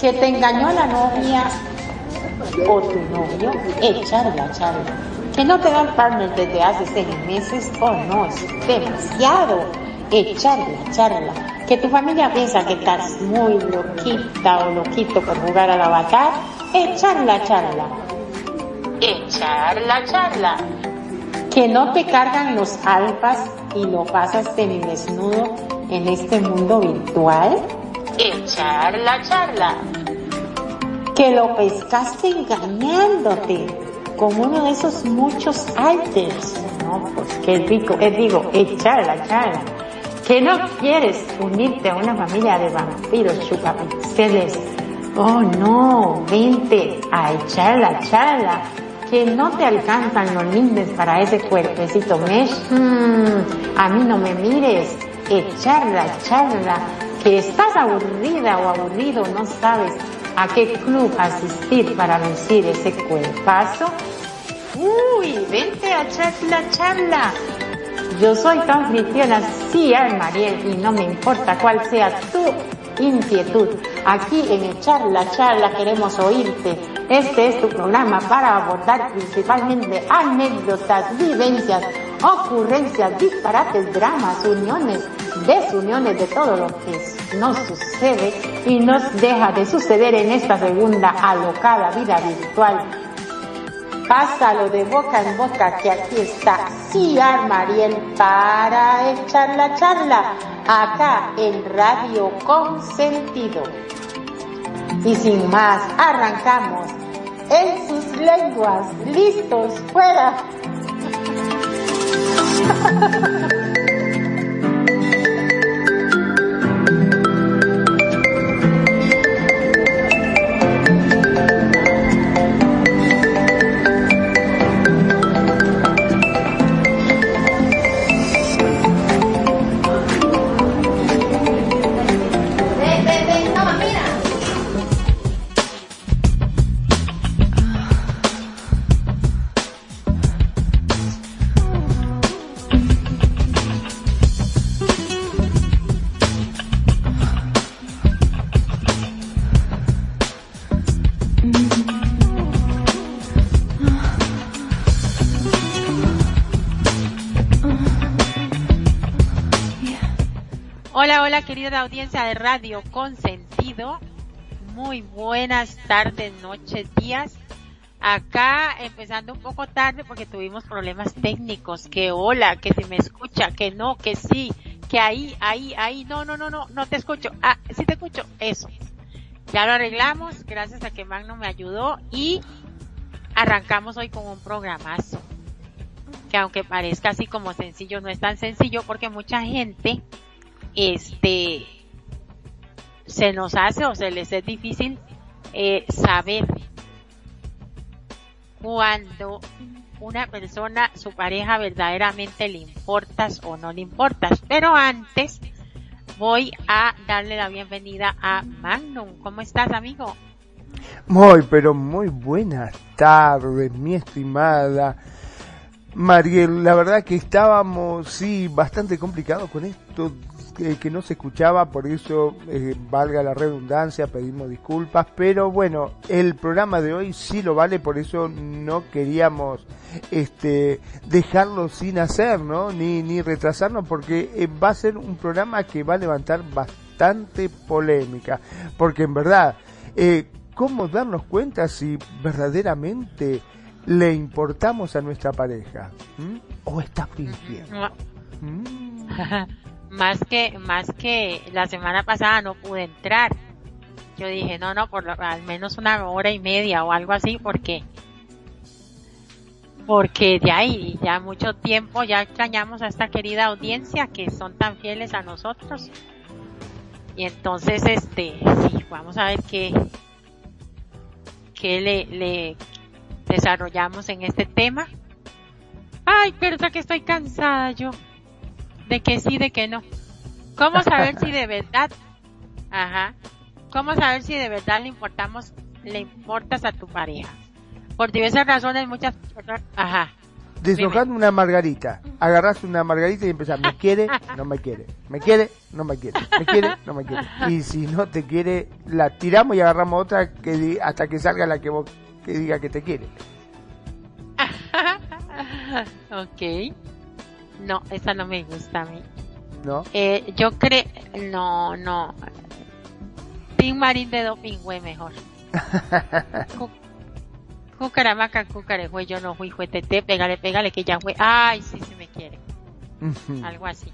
que te engañó la novia o tu novio, echarla, charla. Que no te dan partner desde hace seis meses, oh no, es demasiado. Echarla, charla. Que tu familia piensa que estás muy loquita o loquito por jugar a la avatar, echarla, charla. Echarla, charla. Que no te cargan los alfas y lo pasas desnudo en este mundo virtual, echar la charla. Que lo pescaste engañándote con uno de esos muchos alters. No, pues qué rico. Es digo, echar la charla. Que no quieres unirte a una familia de vampiros chupapixeles. Oh no, vente a echar la charla que no te alcanzan los lindes para ese cuerpecito mesh, mm, a mí no me mires, echarla, echarla, que estás aburrida o aburrido, no sabes a qué club asistir para lucir ese cuerpazo. Uy, vente a charla, charla. Yo soy tu sí, Mariel, y no me importa cuál sea tu inquietud. Aquí en Charla Charla queremos oírte. Este es tu programa para abordar principalmente anécdotas, vivencias, ocurrencias, disparates, dramas, uniones, desuniones de todo lo que nos sucede y nos deja de suceder en esta segunda alocada vida virtual. Pásalo de boca en boca que aquí está Ciar Mariel para echar la charla acá en Radio Consentido. Y sin más, arrancamos en sus lenguas, listos, fuera. querida audiencia de Radio Consentido. Muy buenas tardes, noches, días. Acá empezando un poco tarde porque tuvimos problemas técnicos. Que hola, que se me escucha, que no, que sí, que ahí, ahí, ahí, no, no, no, no, no te escucho. Ah, sí te escucho, eso. Ya lo arreglamos, gracias a que Magno me ayudó y arrancamos hoy con un programazo. Que aunque parezca así como sencillo, no es tan sencillo porque mucha gente este, se nos hace o se les es difícil eh, saber cuando una persona, su pareja verdaderamente le importas o no le importas. Pero antes voy a darle la bienvenida a Magnum. ¿Cómo estás, amigo? Muy, pero muy buenas tardes, mi estimada Mariel. La verdad que estábamos, sí, bastante complicados con esto que, no se escuchaba, por eso eh, valga la redundancia, pedimos disculpas, pero bueno, el programa de hoy sí lo vale, por eso no queríamos este dejarlo sin hacer, ¿no? Ni, ni retrasarnos, porque eh, va a ser un programa que va a levantar bastante polémica, porque en verdad, eh, ¿cómo darnos cuenta si verdaderamente le importamos a nuestra pareja? ¿Mm? ¿O está fingiendo? ¿Mm? más que más que la semana pasada no pude entrar. Yo dije no no por al menos una hora y media o algo así porque porque de ahí ya mucho tiempo ya extrañamos a esta querida audiencia que son tan fieles a nosotros. Y entonces este sí vamos a ver qué qué le, le desarrollamos en este tema. Ay verdad que estoy cansada yo de que sí, de que no. ¿Cómo saber si de verdad, ajá, cómo saber si de verdad le importamos, le importas a tu pareja? Por diversas razones, muchas personas, ajá. deshojando una margarita. Agarrás una margarita y empezás, me quiere, no me quiere, me quiere, no me quiere, me quiere, no me quiere. Y si no te quiere, la tiramos y agarramos otra que hasta que salga la que vos que diga que te quiere. ok. No, esa no me gusta a mí. ¿No? Eh, yo creo, no, no. Pin Marín de Dopingüe mejor. Cucaramaca, cucarejue, yo no fui, fue tete, pégale, pégale, que ya fue. Ay, sí, se me quiere. Algo así.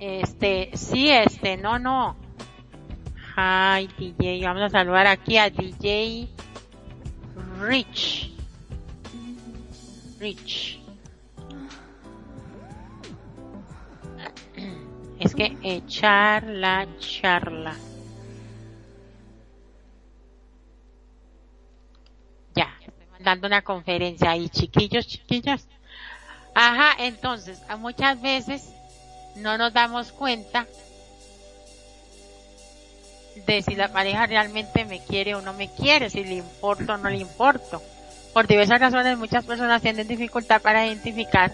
Este, sí, este, no, no. Ay, DJ, vamos a saludar aquí a DJ Rich. Rich. Es que echar la charla. Ya, estoy mandando una conferencia ahí, chiquillos, chiquillos. Ajá, entonces, muchas veces no nos damos cuenta de si la pareja realmente me quiere o no me quiere, si le importo o no le importo. Por diversas razones muchas personas tienen dificultad para identificar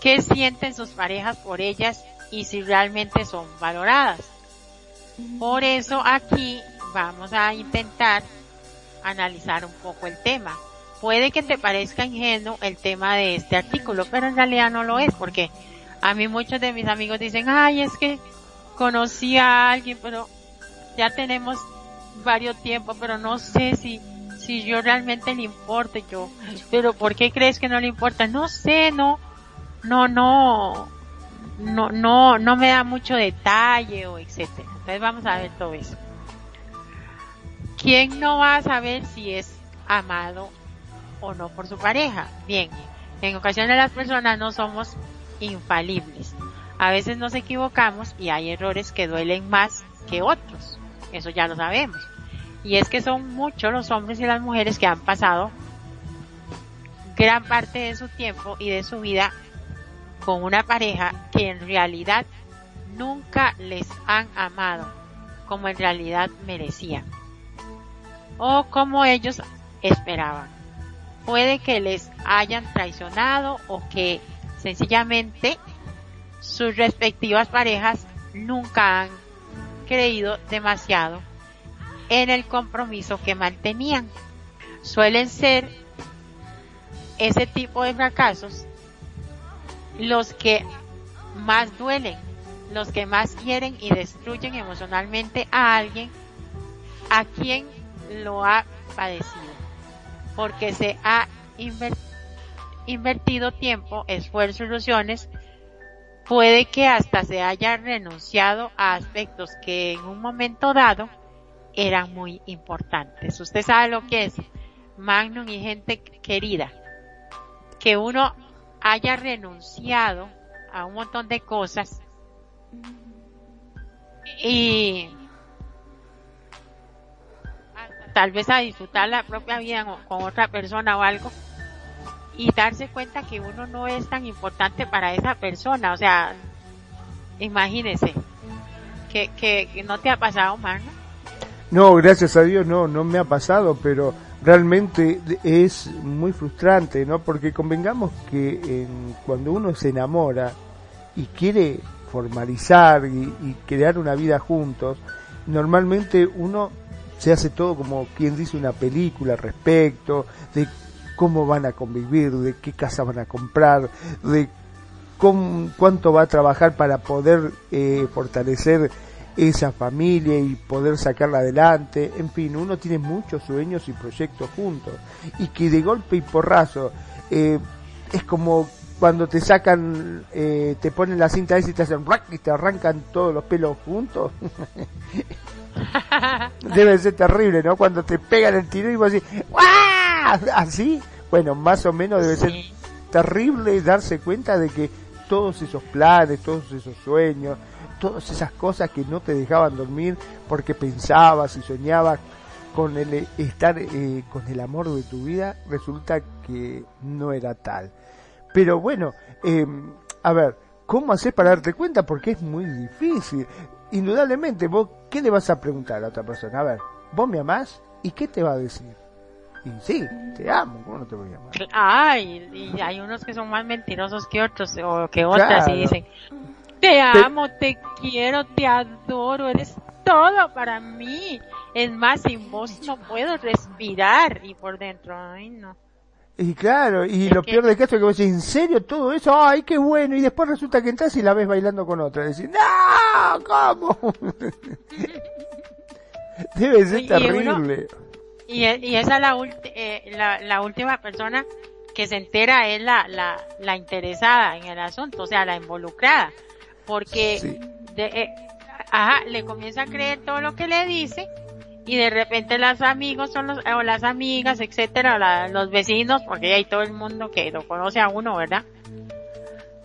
qué sienten sus parejas por ellas y si realmente son valoradas. Por eso aquí vamos a intentar analizar un poco el tema. Puede que te parezca ingenuo el tema de este artículo, pero en realidad no lo es, porque a mí muchos de mis amigos dicen, ay, es que conocí a alguien, pero ya tenemos varios tiempos, pero no sé si, si yo realmente le importe yo. Pero ¿por qué crees que no le importa? No sé, no, no, no, no, no, no me da mucho detalle o etcétera. Entonces vamos a ver todo eso. ¿Quién no va a saber si es amado o no por su pareja? Bien, en ocasiones las personas no somos infalibles. A veces nos equivocamos y hay errores que duelen más que otros. Eso ya lo sabemos. Y es que son muchos los hombres y las mujeres que han pasado gran parte de su tiempo y de su vida con una pareja que en realidad nunca les han amado como en realidad merecían o como ellos esperaban. Puede que les hayan traicionado o que sencillamente sus respectivas parejas nunca han creído demasiado en el compromiso que mantenían. Suelen ser ese tipo de fracasos los que más duelen, los que más quieren y destruyen emocionalmente a alguien a quien lo ha padecido, porque se ha invertido tiempo, esfuerzo, ilusiones, puede que hasta se haya renunciado a aspectos que en un momento dado eran muy importantes. Usted sabe lo que es, Magnum y gente querida, que uno haya renunciado a un montón de cosas y tal vez a disfrutar la propia vida con otra persona o algo y darse cuenta que uno no es tan importante para esa persona. O sea, imagínese que, que, no te ha pasado, mano. No, gracias a Dios no, no me ha pasado, pero realmente es muy frustrante, ¿no? Porque convengamos que cuando uno se enamora y quiere formalizar y, y, crear una vida juntos, normalmente uno se hace todo como quien dice una película al respecto, de cómo van a convivir, de qué casa van a comprar, de cuánto va a trabajar para poder eh, fortalecer esa familia y poder sacarla adelante. En fin, uno tiene muchos sueños y proyectos juntos. Y que de golpe y porrazo eh, es como cuando te sacan, eh, te ponen la cinta esa y te hacen y te arrancan todos los pelos juntos. Debe ser terrible, ¿no? Cuando te pegan el tiro y vos decís, Así, bueno, más o menos debe ser terrible darse cuenta de que todos esos planes, todos esos sueños, todas esas cosas que no te dejaban dormir porque pensabas y soñabas con el estar eh, con el amor de tu vida, resulta que no era tal. Pero bueno, eh, a ver, ¿cómo hacer para darte cuenta? Porque es muy difícil. Indudablemente, vos, ¿qué le vas a preguntar a otra persona? A ver, ¿vos me amás? ¿Y qué te va a decir? Y sí, te amo, ¿cómo no te voy a amar? Ay, y hay unos que son más mentirosos que otros o que otras y dicen, te amo, te quiero, te adoro, eres todo para mí. Es más, sin vos no puedo respirar y por dentro, ay no. Y claro, y lo peor de caso es que vos decís, ¿en serio todo eso? ¡Ay, qué bueno! Y después resulta que entras y la ves bailando con otra. Decís, ¡No! ¿Cómo? Debe ser terrible. Y, y, esa la, eh, la, la, última persona que se entera es la, la, la interesada en el asunto, o sea, la involucrada. Porque de, eh, ajá, le comienza a creer todo lo que le dice y de repente los amigos son los, o las amigas, etcétera, los vecinos, porque hay todo el mundo que lo conoce a uno, ¿verdad?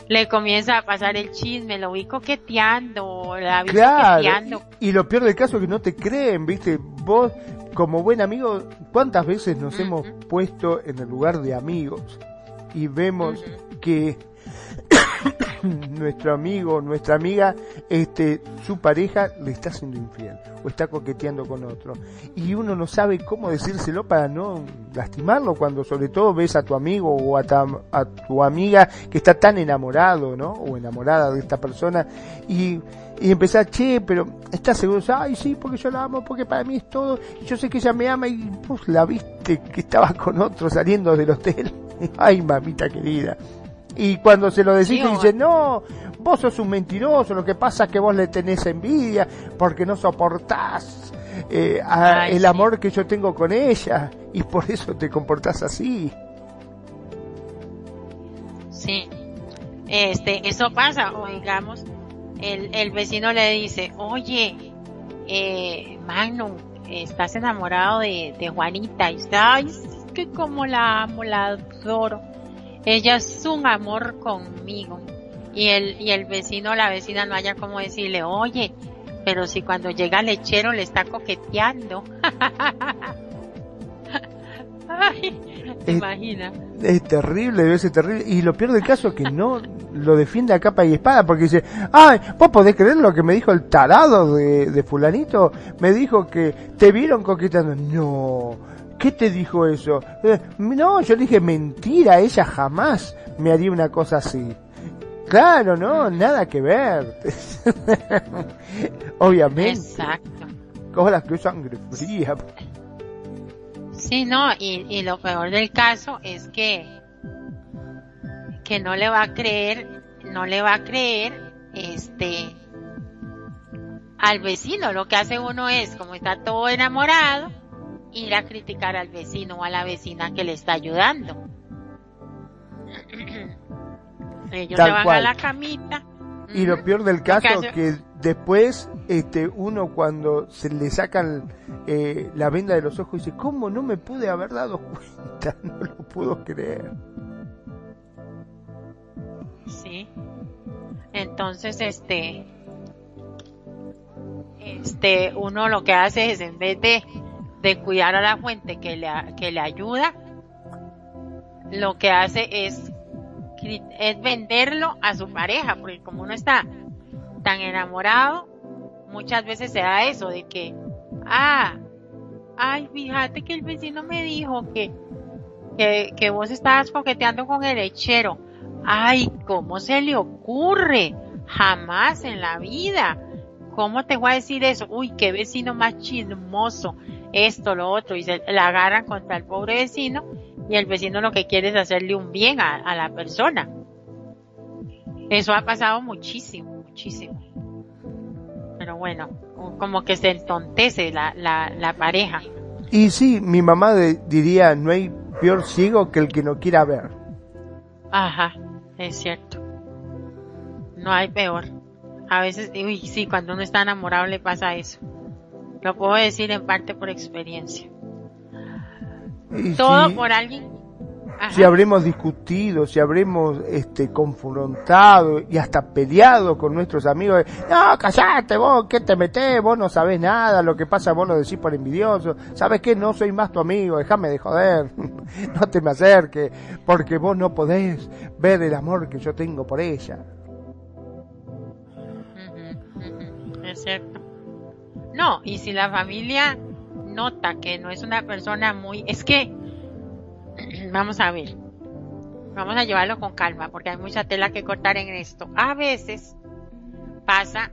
Le comienza a pasar el chisme, lo vi coqueteando, la vi coqueteando. Y, lo peor del caso es que no te creen, viste, vos como buen amigo, ¿cuántas veces nos hemos puesto en el lugar de amigos y vemos que nuestro amigo, nuestra amiga, este, su pareja le está siendo infiel o está coqueteando con otro. Y uno no sabe cómo decírselo para no lastimarlo cuando sobre todo ves a tu amigo o a, a tu amiga que está tan enamorado, ¿no? O enamorada de esta persona y, y empezar, che, pero estás seguro, ay sí, porque yo la amo, porque para mí es todo, yo sé que ella me ama y pues la viste que estaba con otro saliendo del hotel. ay mamita querida y cuando se lo decís, dice, no, vos sos un mentiroso, lo que pasa es que vos le tenés envidia porque no soportás eh, el amor que yo tengo con ella y por eso te comportás así. Sí, este, eso pasa, o digamos, el, el vecino le dice, oye, eh, Magnum, estás enamorado de, de Juanita, y está, ay, es que como la amo, la adoro ella es un amor conmigo. Y el, y el vecino o la vecina no haya como decirle, oye, pero si cuando llega el lechero le está coqueteando. Ay, ¿te imaginas? Es terrible, debe ser terrible. Y lo peor del caso es que no lo defiende a capa y espada porque dice, ay, vos podés creer lo que me dijo el tarado de, de fulanito. Me dijo que te vieron coqueteando. No, ¿Qué te dijo eso? Eh, no, yo dije mentira, ella jamás me haría una cosa así. Claro, no, nada que ver. Obviamente. Exacto. Como las que sangre fría. Sí, no, y, y lo peor del caso es que, que no le va a creer, no le va a creer, este, al vecino. Lo que hace uno es, como está todo enamorado, ir a criticar al vecino o a la vecina que le está ayudando. Ellos se van a la camita. Y lo peor del caso, es que después este uno cuando se le sacan eh, la venda de los ojos dice, ¿cómo no me pude haber dado cuenta? No lo puedo creer. Sí. Entonces, este, este, uno lo que hace es en vez de de cuidar a la fuente que le, que le ayuda, lo que hace es, es venderlo a su pareja, porque como uno está tan enamorado, muchas veces se da eso de que, ah, ay, fíjate que el vecino me dijo que, que, que vos estabas coqueteando con el lechero. Ay, ¿cómo se le ocurre? Jamás en la vida. ¿Cómo te voy a decir eso? Uy, qué vecino más chismoso esto, lo otro, y se la agarran contra el pobre vecino y el vecino lo que quiere es hacerle un bien a, la persona. Eso ha pasado muchísimo, muchísimo. Pero bueno, como que se entontece la, la, la pareja. Y sí, mi mamá diría, no hay peor ciego que el que no quiera ver. Ajá, es cierto. No hay peor. A veces, uy, sí, cuando uno está enamorado le pasa eso. Lo puedo decir en parte por experiencia. Todo por alguien. Si habremos discutido, si habremos este, confrontado y hasta peleado con nuestros amigos, no, callate vos, ¿qué te metés? Vos no sabés nada, lo que pasa vos lo decís por envidioso, ¿sabes qué? No soy más tu amigo, déjame de joder, no te me acerques, porque vos no podés ver el amor que yo tengo por ella. Es cierto. No, y si la familia nota que no es una persona muy, es que vamos a ver. Vamos a llevarlo con calma porque hay mucha tela que cortar en esto. A veces pasa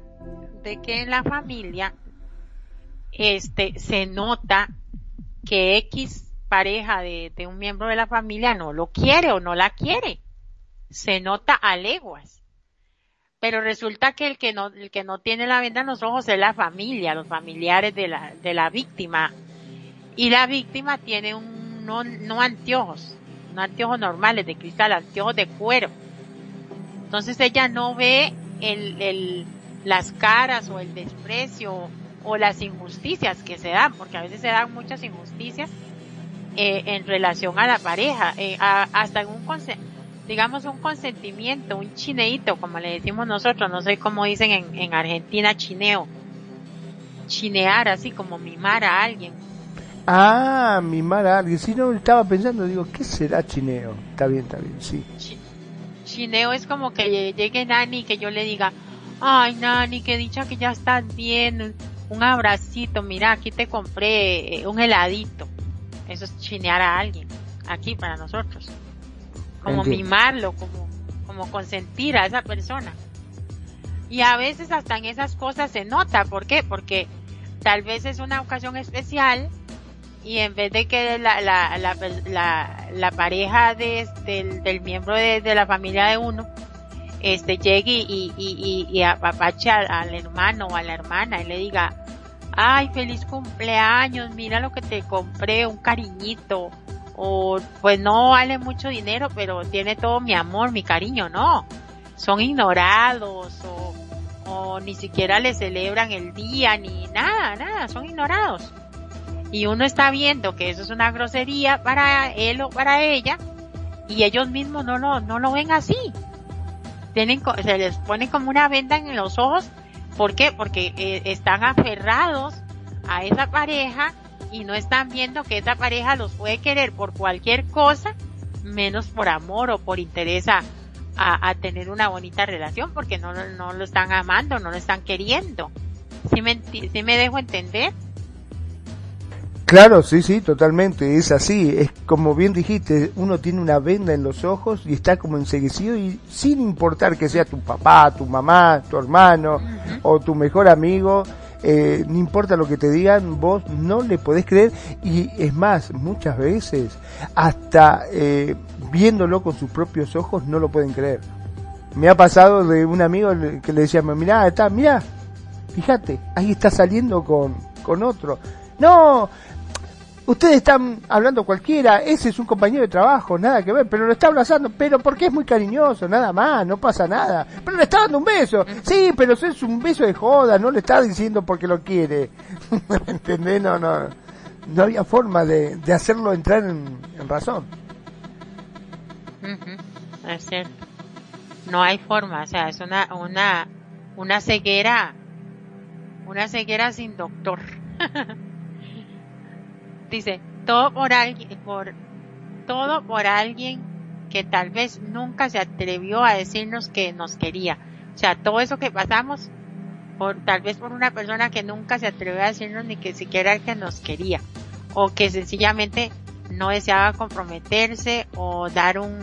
de que en la familia este se nota que X pareja de, de, un miembro de la familia no lo quiere o no la quiere. Se nota a leguas. Pero resulta que el que no, el que no tiene la venda en los ojos es la familia, los familiares de la, de la víctima. Y la víctima tiene un, no, no anteojos, no anteojos normales de cristal, anteojos de cuero. Entonces ella no ve el, el, las caras o el desprecio o las injusticias que se dan, porque a veces se dan muchas injusticias eh, en relación a la pareja, eh, hasta en un digamos un consentimiento, un chineito, como le decimos nosotros, no sé cómo dicen en, en Argentina chineo, chinear así como mimar a alguien. Ah, mimar a alguien. Si no, estaba pensando, digo, ¿qué será chineo? Está bien, está bien, sí. Chineo es como que llegue Nani y que yo le diga, ay Nani, qué dicha que ya estás bien, un abracito, mira, aquí te compré eh, un heladito. Eso es chinear a alguien, aquí para nosotros. Como mimarlo, como, como consentir a esa persona. Y a veces hasta en esas cosas se nota, ¿por qué? Porque tal vez es una ocasión especial y en vez de que la, la, la, la, pareja de, del, del miembro de, de, la familia de uno este llegue y, y, y, y apapache al, al, hermano o a la hermana y le diga ay feliz cumpleaños mira lo que te compré un cariñito o pues no vale mucho dinero pero tiene todo mi amor mi cariño no son ignorados o, ni siquiera le celebran el día ni nada nada son ignorados y uno está viendo que eso es una grosería para él o para ella y ellos mismos no lo, no lo ven así. Tienen, se les pone como una venda en los ojos. ¿Por qué? Porque eh, están aferrados a esa pareja y no están viendo que esa pareja los puede querer por cualquier cosa menos por amor o por interés a, a, tener una bonita relación porque no, no lo están amando, no lo están queriendo. ¿Sí me, sí me dejo entender? Claro, sí, sí, totalmente, es así, es como bien dijiste, uno tiene una venda en los ojos y está como enseguecido y sin importar que sea tu papá, tu mamá, tu hermano o tu mejor amigo, eh, no importa lo que te digan, vos no le podés creer y es más, muchas veces hasta eh, viéndolo con sus propios ojos no lo pueden creer. Me ha pasado de un amigo que le decía, mira, está, mira, fíjate, ahí está saliendo con, con otro. No, ustedes están hablando cualquiera, ese es un compañero de trabajo, nada que ver, pero lo está abrazando, pero porque es muy cariñoso, nada más, no pasa nada. Pero le está dando un beso, sí, pero eso es un beso de joda, no le está diciendo porque lo quiere. ¿Entendés? No, no, no había forma de, de hacerlo entrar en, en razón. Es cierto. No hay forma, o sea, es una, una, una ceguera, una ceguera sin doctor. dice, todo por alguien, por, todo por alguien que tal vez nunca se atrevió a decirnos que nos quería. O sea, todo eso que pasamos, por, tal vez por una persona que nunca se atrevió a decirnos ni que siquiera que nos quería. O que sencillamente no deseaba comprometerse o dar un,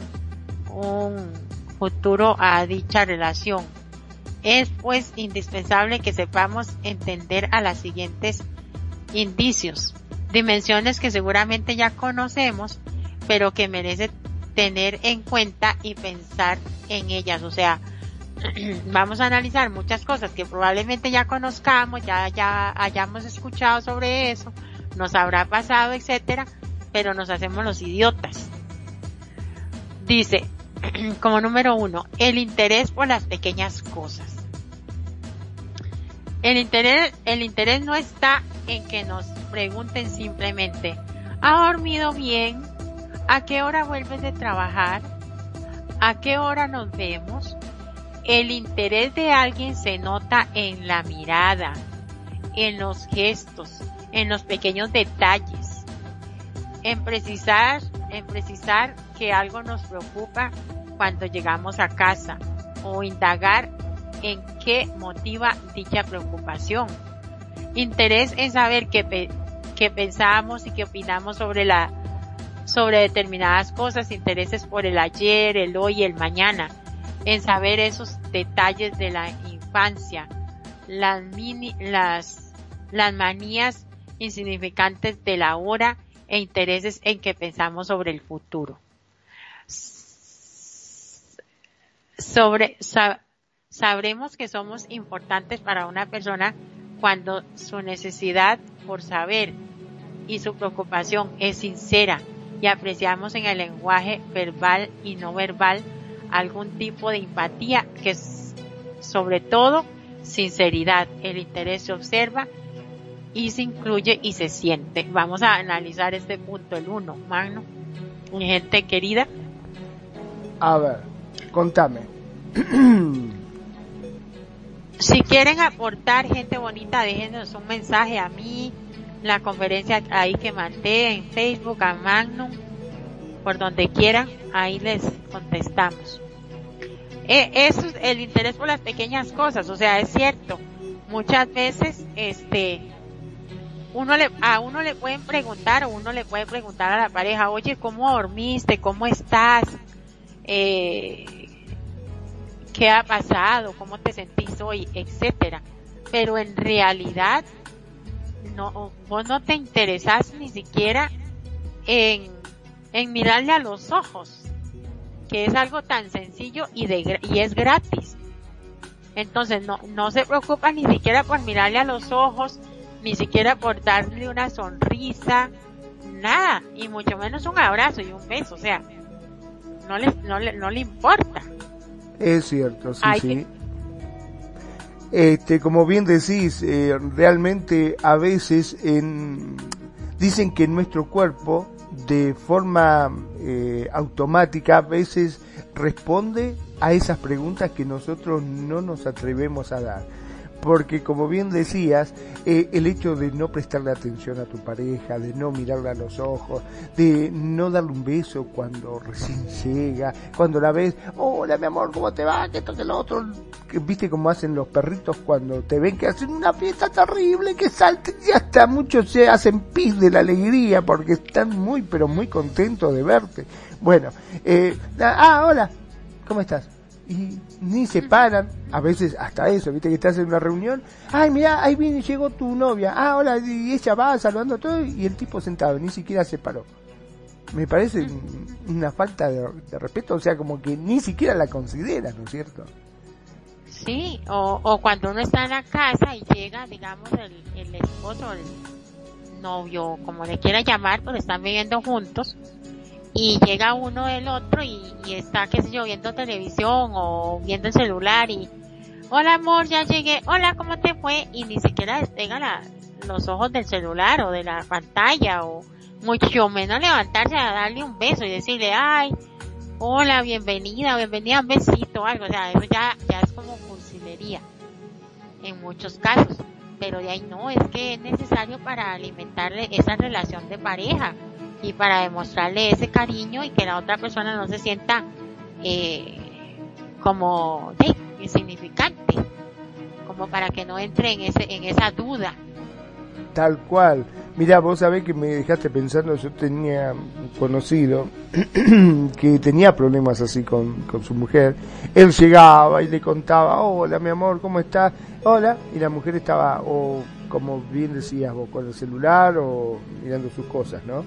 un futuro a dicha relación. Es pues indispensable que sepamos entender a las siguientes indicios dimensiones que seguramente ya conocemos, pero que merece tener en cuenta y pensar en ellas. O sea, vamos a analizar muchas cosas que probablemente ya conozcamos, ya, ya hayamos escuchado sobre eso, nos habrá pasado, etcétera, pero nos hacemos los idiotas. Dice, como número uno, el interés por las pequeñas cosas. El interés, el interés no está en que nos pregunten simplemente, ¿ha dormido bien? ¿A qué hora vuelves de trabajar? ¿A qué hora nos vemos? El interés de alguien se nota en la mirada, en los gestos, en los pequeños detalles, en precisar, en precisar que algo nos preocupa cuando llegamos a casa o indagar en qué motiva dicha preocupación. Interés en saber qué, qué pensamos y qué opinamos sobre la, sobre determinadas cosas, intereses por el ayer, el hoy el mañana, en saber esos detalles de la infancia, las mini, las, las manías insignificantes de la hora e intereses en que pensamos sobre el futuro. Sobre, sabremos que somos importantes para una persona cuando su necesidad por saber y su preocupación es sincera y apreciamos en el lenguaje verbal y no verbal algún tipo de empatía que es sobre todo sinceridad. El interés se observa y se incluye y se siente. Vamos a analizar este punto, el uno, Magno. Mi gente querida. A ver, contame. si quieren aportar, gente bonita, déjenos un mensaje a mí, la conferencia ahí que mandé en Facebook, a Magnum, por donde quieran, ahí les contestamos. E, eso es el interés por las pequeñas cosas, o sea, es cierto, muchas veces, este, uno le, a uno le pueden preguntar o uno le puede preguntar a la pareja, oye, ¿cómo dormiste? ¿Cómo estás? Eh, ¿Qué ha pasado? ¿Cómo te sentís hoy? Etcétera. Pero en realidad, no, vos no te interesás ni siquiera en, en mirarle a los ojos, que es algo tan sencillo y, de, y es gratis. Entonces no, no se preocupa ni siquiera por mirarle a los ojos, ni siquiera por darle una sonrisa, nada, y mucho menos un abrazo y un beso, o sea, no le, no le, no le importa. Es cierto, sí, sí. Este, como bien decís, eh, realmente a veces en, dicen que nuestro cuerpo de forma eh, automática a veces responde a esas preguntas que nosotros no nos atrevemos a dar porque como bien decías, eh, el hecho de no prestarle atención a tu pareja, de no mirarle a los ojos, de no darle un beso cuando recién llega, cuando la ves, hola mi amor, ¿cómo te va? Que esto, que lo otro, viste cómo hacen los perritos cuando te ven que hacen una fiesta terrible, que salten y hasta muchos se hacen pis de la alegría porque están muy, pero muy contentos de verte. Bueno, eh, ah, hola, ¿cómo estás? Y ni se paran, a veces hasta eso, viste que estás en una reunión, ay mira, ahí viene, llegó tu novia, ah hola, y ella va saludando a todo y el tipo sentado, ni siquiera se paró. Me parece una falta de, respeto, o sea, como que ni siquiera la considera, ¿no es cierto? Sí, o, o cuando uno está en la casa y llega, digamos, el, el esposo, el novio, como le quiera llamar, pues están viviendo juntos, y llega uno del otro y, está, qué sé yo, viendo televisión o viendo el celular y, hola amor, ya llegué, hola, ¿cómo te fue? Y ni siquiera despega la, los ojos del celular o de la pantalla o mucho menos levantarse a darle un beso y decirle, ay, hola, bienvenida, bienvenida, un besito, algo, o sea, eso ya, ya es como cursilería en muchos casos, pero de ahí no, es que es necesario para alimentarle esa relación de pareja y para demostrarle ese cariño y que la otra persona no se sienta eh, como insignificante, como para que no entre en, ese, en esa duda. Tal cual. Mira, vos sabés que me dejaste pensando, yo tenía conocido que tenía problemas así con, con su mujer. Él llegaba y le contaba, hola mi amor, ¿cómo estás? Hola. Y la mujer estaba, o como bien decías vos, con el celular o mirando sus cosas, ¿no?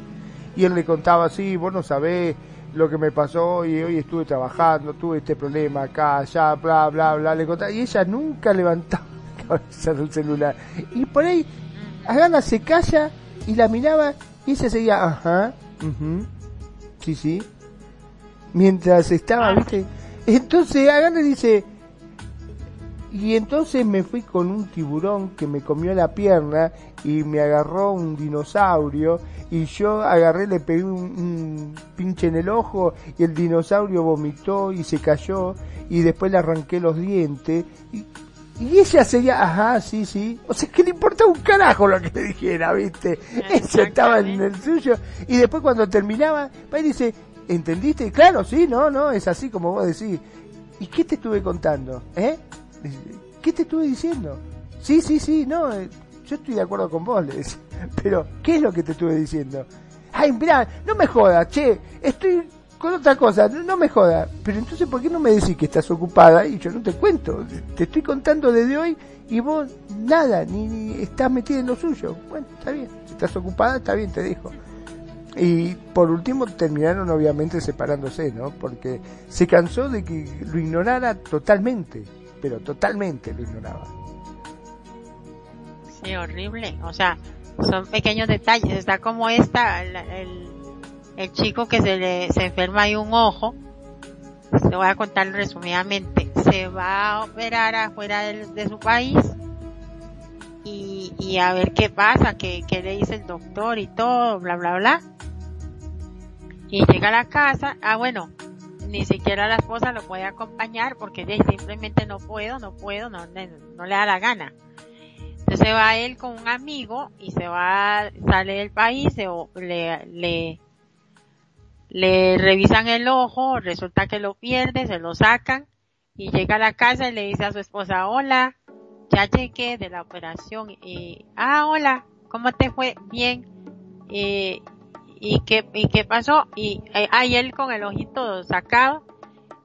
Y él le contaba, sí, vos no sabés lo que me pasó y hoy estuve trabajando, tuve este problema acá, allá, bla, bla, bla, le contaba, y ella nunca levantaba la cabeza del celular. Y por ahí, Agana se calla y la miraba y ella seguía, ajá, sí, sí, mientras estaba, viste. Entonces Agana dice, y entonces me fui con un tiburón que me comió la pierna y me agarró un dinosaurio y yo agarré, le pegué un, pinche en el ojo y el dinosaurio vomitó y se cayó y después le arranqué los dientes y, ella seguía, ajá, sí, sí. O sea, que le importaba un carajo lo que le dijera, ¿viste? Ella estaba en el suyo. Y después cuando terminaba, va y dice, ¿entendiste? Claro, sí, no, no, es así como vos decís. ¿Y qué te estuve contando? ¿Eh? ¿Qué te estuve diciendo? Sí, sí, sí, no, eh, yo estoy de acuerdo con vos, le decía. Pero, ¿qué es lo que te estuve diciendo? ay, mira, no me jodas, che, estoy con otra cosa, no me jodas. Pero entonces, ¿por qué no me decís que estás ocupada y yo no te cuento? Te estoy contando desde hoy y vos nada, ni, estás metida en lo suyo. Bueno, está bien, si estás ocupada, está bien, te dejo. Y por último terminaron obviamente separándose, ¿no? Porque se cansó de que lo ignorara totalmente, pero totalmente lo ignoraba. Sí, horrible. O sea, son pequeños detalles. Está como esta, el, el, chico que se le se enferma ahí un ojo. Se voy a contar resumidamente. Se va a operar afuera de, su país y, y, a ver qué pasa, qué, qué le dice el doctor y todo, bla, bla, bla y llega a la casa, ah bueno, ni siquiera la esposa lo puede acompañar porque simplemente no puedo, no puedo, no, no, le da la gana. Entonces va él con un amigo y se va, sale del país, le, le, le revisan el ojo, resulta que lo pierde, se lo sacan y llega a la casa y le dice a su esposa, hola, ya llegué de la operación y, ah, hola, ¿cómo te fue? Bien. Eh, ¿Y qué, y qué pasó? Y ahí él con el ojito sacado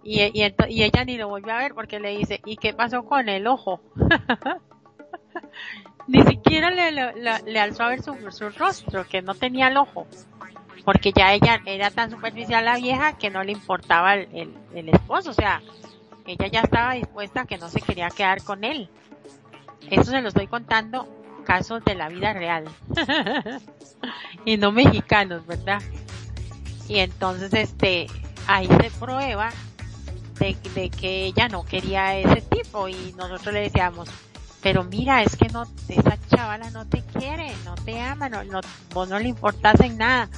y, y, y, ella ni lo volvió a ver porque le dice, ¿y qué pasó con el ojo? ni siquiera le, alzó a ver su, su, rostro, que no tenía el ojo. Porque ya ella era tan superficial la vieja que no le importaba el, el, el esposo. O sea, ella ya estaba dispuesta a que no se quería quedar con él. Eso se lo estoy contando casos de la vida real. y no mexicanos, ¿verdad? Y entonces, este, ahí se prueba de, de, que ella no quería ese tipo y nosotros le decíamos, pero mira, es que no, esa chavala no te quiere, no te ama, no, no, vos no le importas en nada.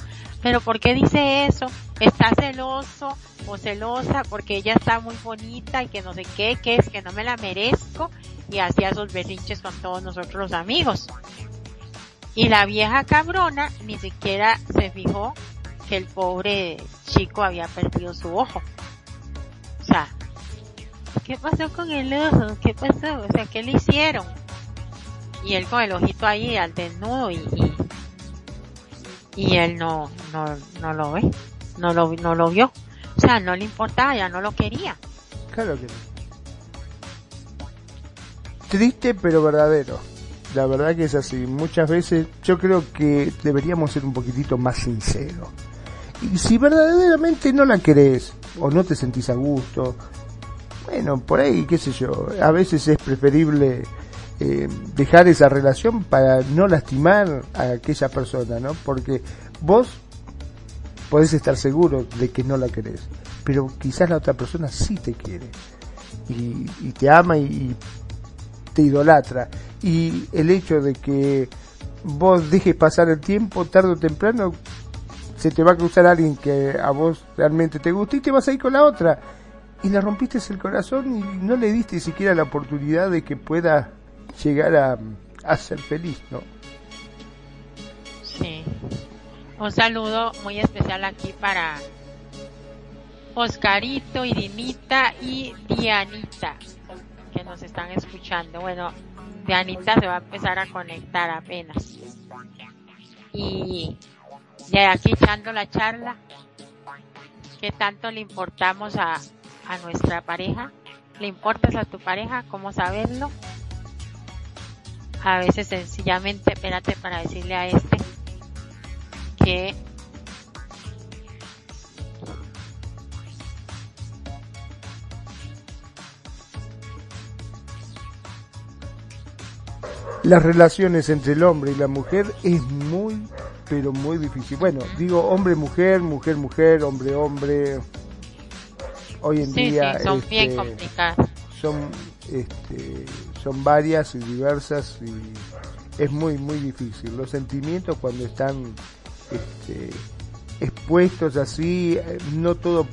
Pero ¿por qué dice eso? Está celoso o celosa porque ella está muy bonita y que no sé qué, que es que no me la merezco y hacía esos berrinches con todos nosotros los amigos. Y la vieja cabrona ni siquiera se fijó que el pobre chico había perdido su ojo. O sea, ¿qué pasó con el ojo? ¿Qué pasó? O sea, ¿qué le hicieron? Y él con el ojito ahí al desnudo y, y, él no, no, no lo ve, no lo, no lo vio. O sea, no le importaba, ya no lo quería. Claro que no. Triste pero verdadero. La verdad que es así. Muchas veces yo creo que deberíamos ser un poquitito más sinceros. Y si verdaderamente no la querés o no te sentís a gusto, bueno, por ahí, qué sé yo, a veces es preferible eh, dejar esa relación para no lastimar a aquella persona, ¿no? Porque vos podés estar seguro de que no la querés, pero quizás la otra persona sí te quiere y, y te ama y, te idolatra. Y el hecho de que vos dejes pasar el tiempo, tarde o temprano, se te va a cruzar alguien que a vos realmente te gusta y te vas a ir con la otra. Y le rompiste el corazón y no le diste siquiera la oportunidad de que pueda llegar a, a ser feliz, ¿no? Sí. Un saludo muy especial aquí para Oscarito, Irinita y Dianita nos están escuchando. Bueno, Dianita se va a empezar a conectar apenas. Y ya aquí echando la charla, ¿qué tanto le importamos a, a nuestra pareja? ¿Le importas a tu pareja? ¿Cómo saberlo? A veces sencillamente, espérate para decirle a este que las relaciones entre el hombre y la mujer es muy, pero muy difícil. Bueno, digo hombre-mujer, mujer-mujer, hombre-hombre. Hoy en día son bien este, complicadas. Son, este, son varias y diversas y es muy, muy difícil. Los sentimientos cuando están este, expuestos así, no todos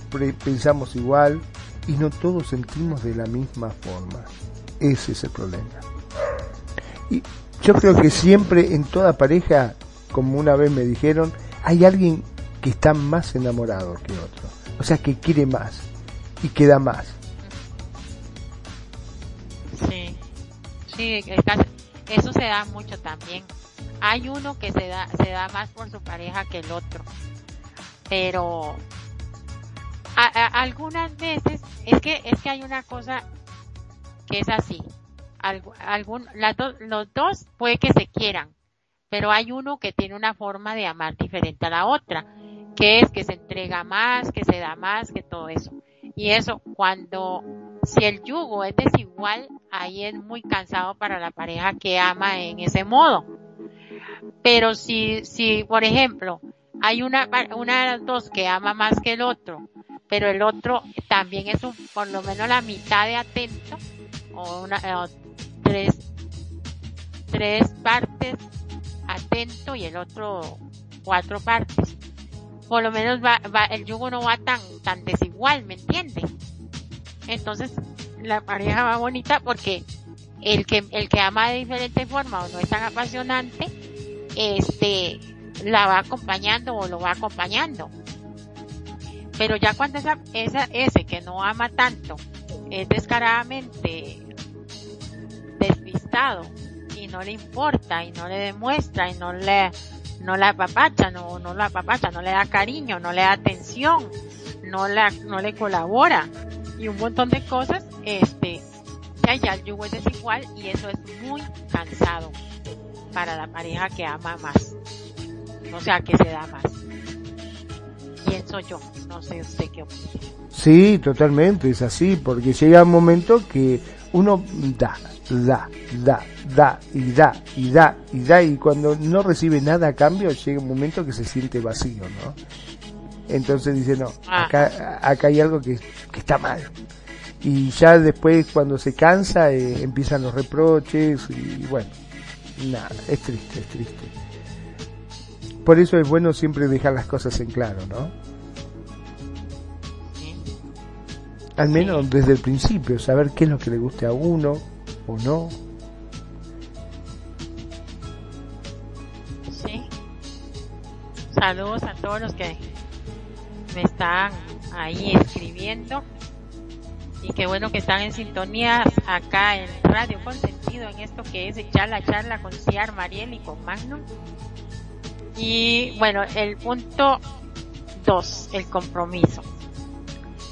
pensamos igual y no todos sentimos de la misma forma. Ese es el problema. Y yo creo que siempre en toda pareja, como una vez me dijeron, hay alguien que está más enamorado que otro. O sea, que quiere más y que da más. Sí, sí, eso se da mucho también. hay uno que se da, se da más por su pareja que el otro. Pero algunas veces es que es que hay una cosa que es así. Algún, los dos puede que se quieran, pero hay uno que tiene una forma de amar diferente a la otra, que es que se entrega más, que se da más, que todo eso. Y eso, cuando, si el yugo es desigual, ahí es muy cansado para la pareja que ama en ese modo. Pero si, si, por ejemplo, hay una, una de las dos que ama más que el otro, pero el otro también es un, por lo menos la mitad de atento, o una, tres, tres partes atento y el otro cuatro partes. Por lo menos va, va, el yugo no va tan, tan desigual, ¿me entiende? Entonces, la pareja va bonita porque el que, el que ama de diferente forma o no es tan apasionante, este, la va acompañando o lo va acompañando. Pero ya cuando esa, esa, ese que no ama tanto es descaradamente y no le importa y no le demuestra y no le no la apapacha, no, no la apapacha, no le da cariño, no le da atención, no la, no le colabora y un montón de cosas, este, ya ya el yugo es desigual y eso es muy cansado para la pareja que ama más. O sea, que se da más. Pienso yo, no sé usted qué opina. Sí, totalmente, es así, porque llega un momento que uno da, da, da, da, y da, y da, y da, y cuando no recibe nada a cambio, llega un momento que se siente vacío, ¿no? Entonces dice, no, ah. acá, acá hay algo que, que está mal. Y ya después, cuando se cansa, eh, empiezan los reproches, y bueno, nada, es triste, es triste. Por eso es bueno siempre dejar las cosas en claro, ¿no? Al menos desde el principio, saber qué es lo que le guste a uno o no. Sí. Saludos a todos los que me están ahí escribiendo y qué bueno que están en sintonía acá en Radio Consentido en esto que es echar la charla con Ciar Mariel y con Magnum. Y bueno, el punto dos, el compromiso.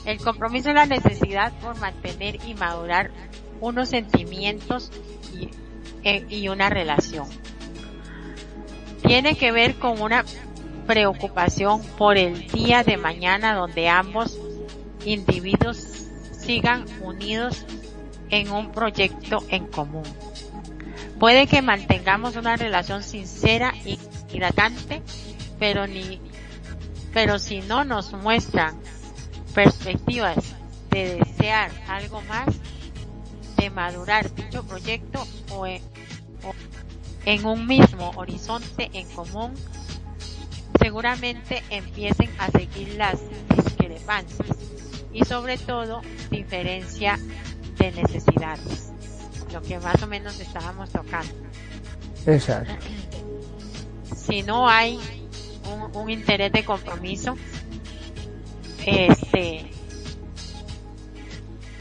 El compromiso es la necesidad por mantener y madurar unos sentimientos y, e, y una relación. Tiene que ver con una preocupación por el día de mañana donde ambos individuos sigan unidos en un proyecto en común. Puede que mantengamos una relación sincera y hidratante, pero ni, pero si no nos muestran perspectivas de desear algo más, de madurar dicho proyecto o en, un mismo horizonte en común, seguramente empiecen a seguir las discrepancias y sobre todo diferencia de necesidades, lo que más o menos estábamos tocando. Exacto. Si no hay un, un interés de compromiso, este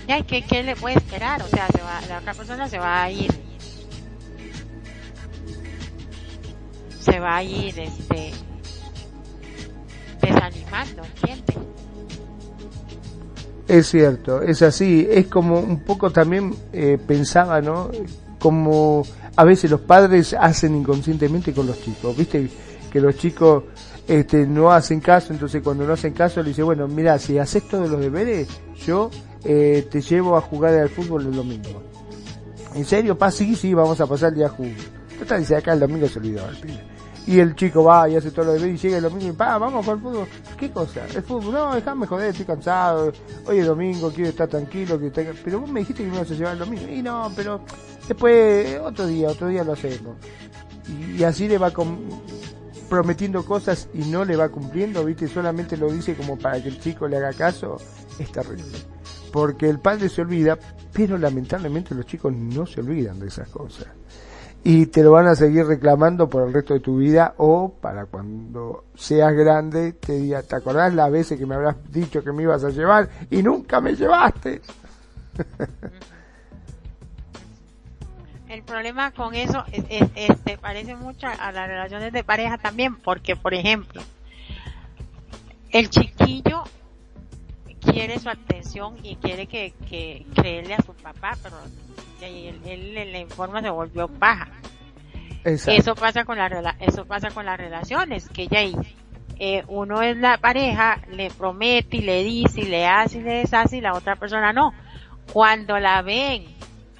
ya ¿qué, qué le puede esperar o sea se va, la otra persona se va a ir. Se va a ir este desanimando ¿entiendes? es cierto es así. Es como un poco también eh, pensaba no como a veces los padres hacen inconscientemente con los chicos viste que los chicos este, no hacen caso, entonces cuando no hacen caso le dice, bueno, mira, si haces todos los deberes, yo eh, te llevo a jugar al fútbol el domingo. ¿En serio? Pa, sí, sí, vamos a pasar el día a jugar. Total, dice, acá el domingo se olvidó el pibe. Y el chico va y hace todo lo deberes y llega el domingo y pa, vamos con el fútbol. ¿Qué cosa? El fútbol, no, déjame joder, estoy cansado. Hoy es domingo, quiero estar tranquilo, que pero vos me dijiste que me ibas a llevar el domingo. Y no, pero después, otro día, otro día lo hacemos. Y, y así le va con, prometiendo cosas y no le va cumpliendo, ¿viste? Solamente lo dice como para que el chico le haga caso, es terrible. Porque el padre se olvida, pero lamentablemente los chicos no se olvidan de esas cosas. Y te lo van a seguir reclamando por el resto de tu vida o para cuando seas grande te diga, ¿te acordás las veces que me habrás dicho que me ibas a llevar y nunca me llevaste? el problema con eso es, este, parece mucho a las relaciones de pareja también, porque por ejemplo, el chiquillo quiere su atención y quiere que, que creerle a su papá, pero él, él, la informa se volvió paja. Eso pasa con la eso pasa con las relaciones, que ya eh, uno es la pareja, le promete y le dice y le hace y le deshace y la otra persona no. Cuando la ven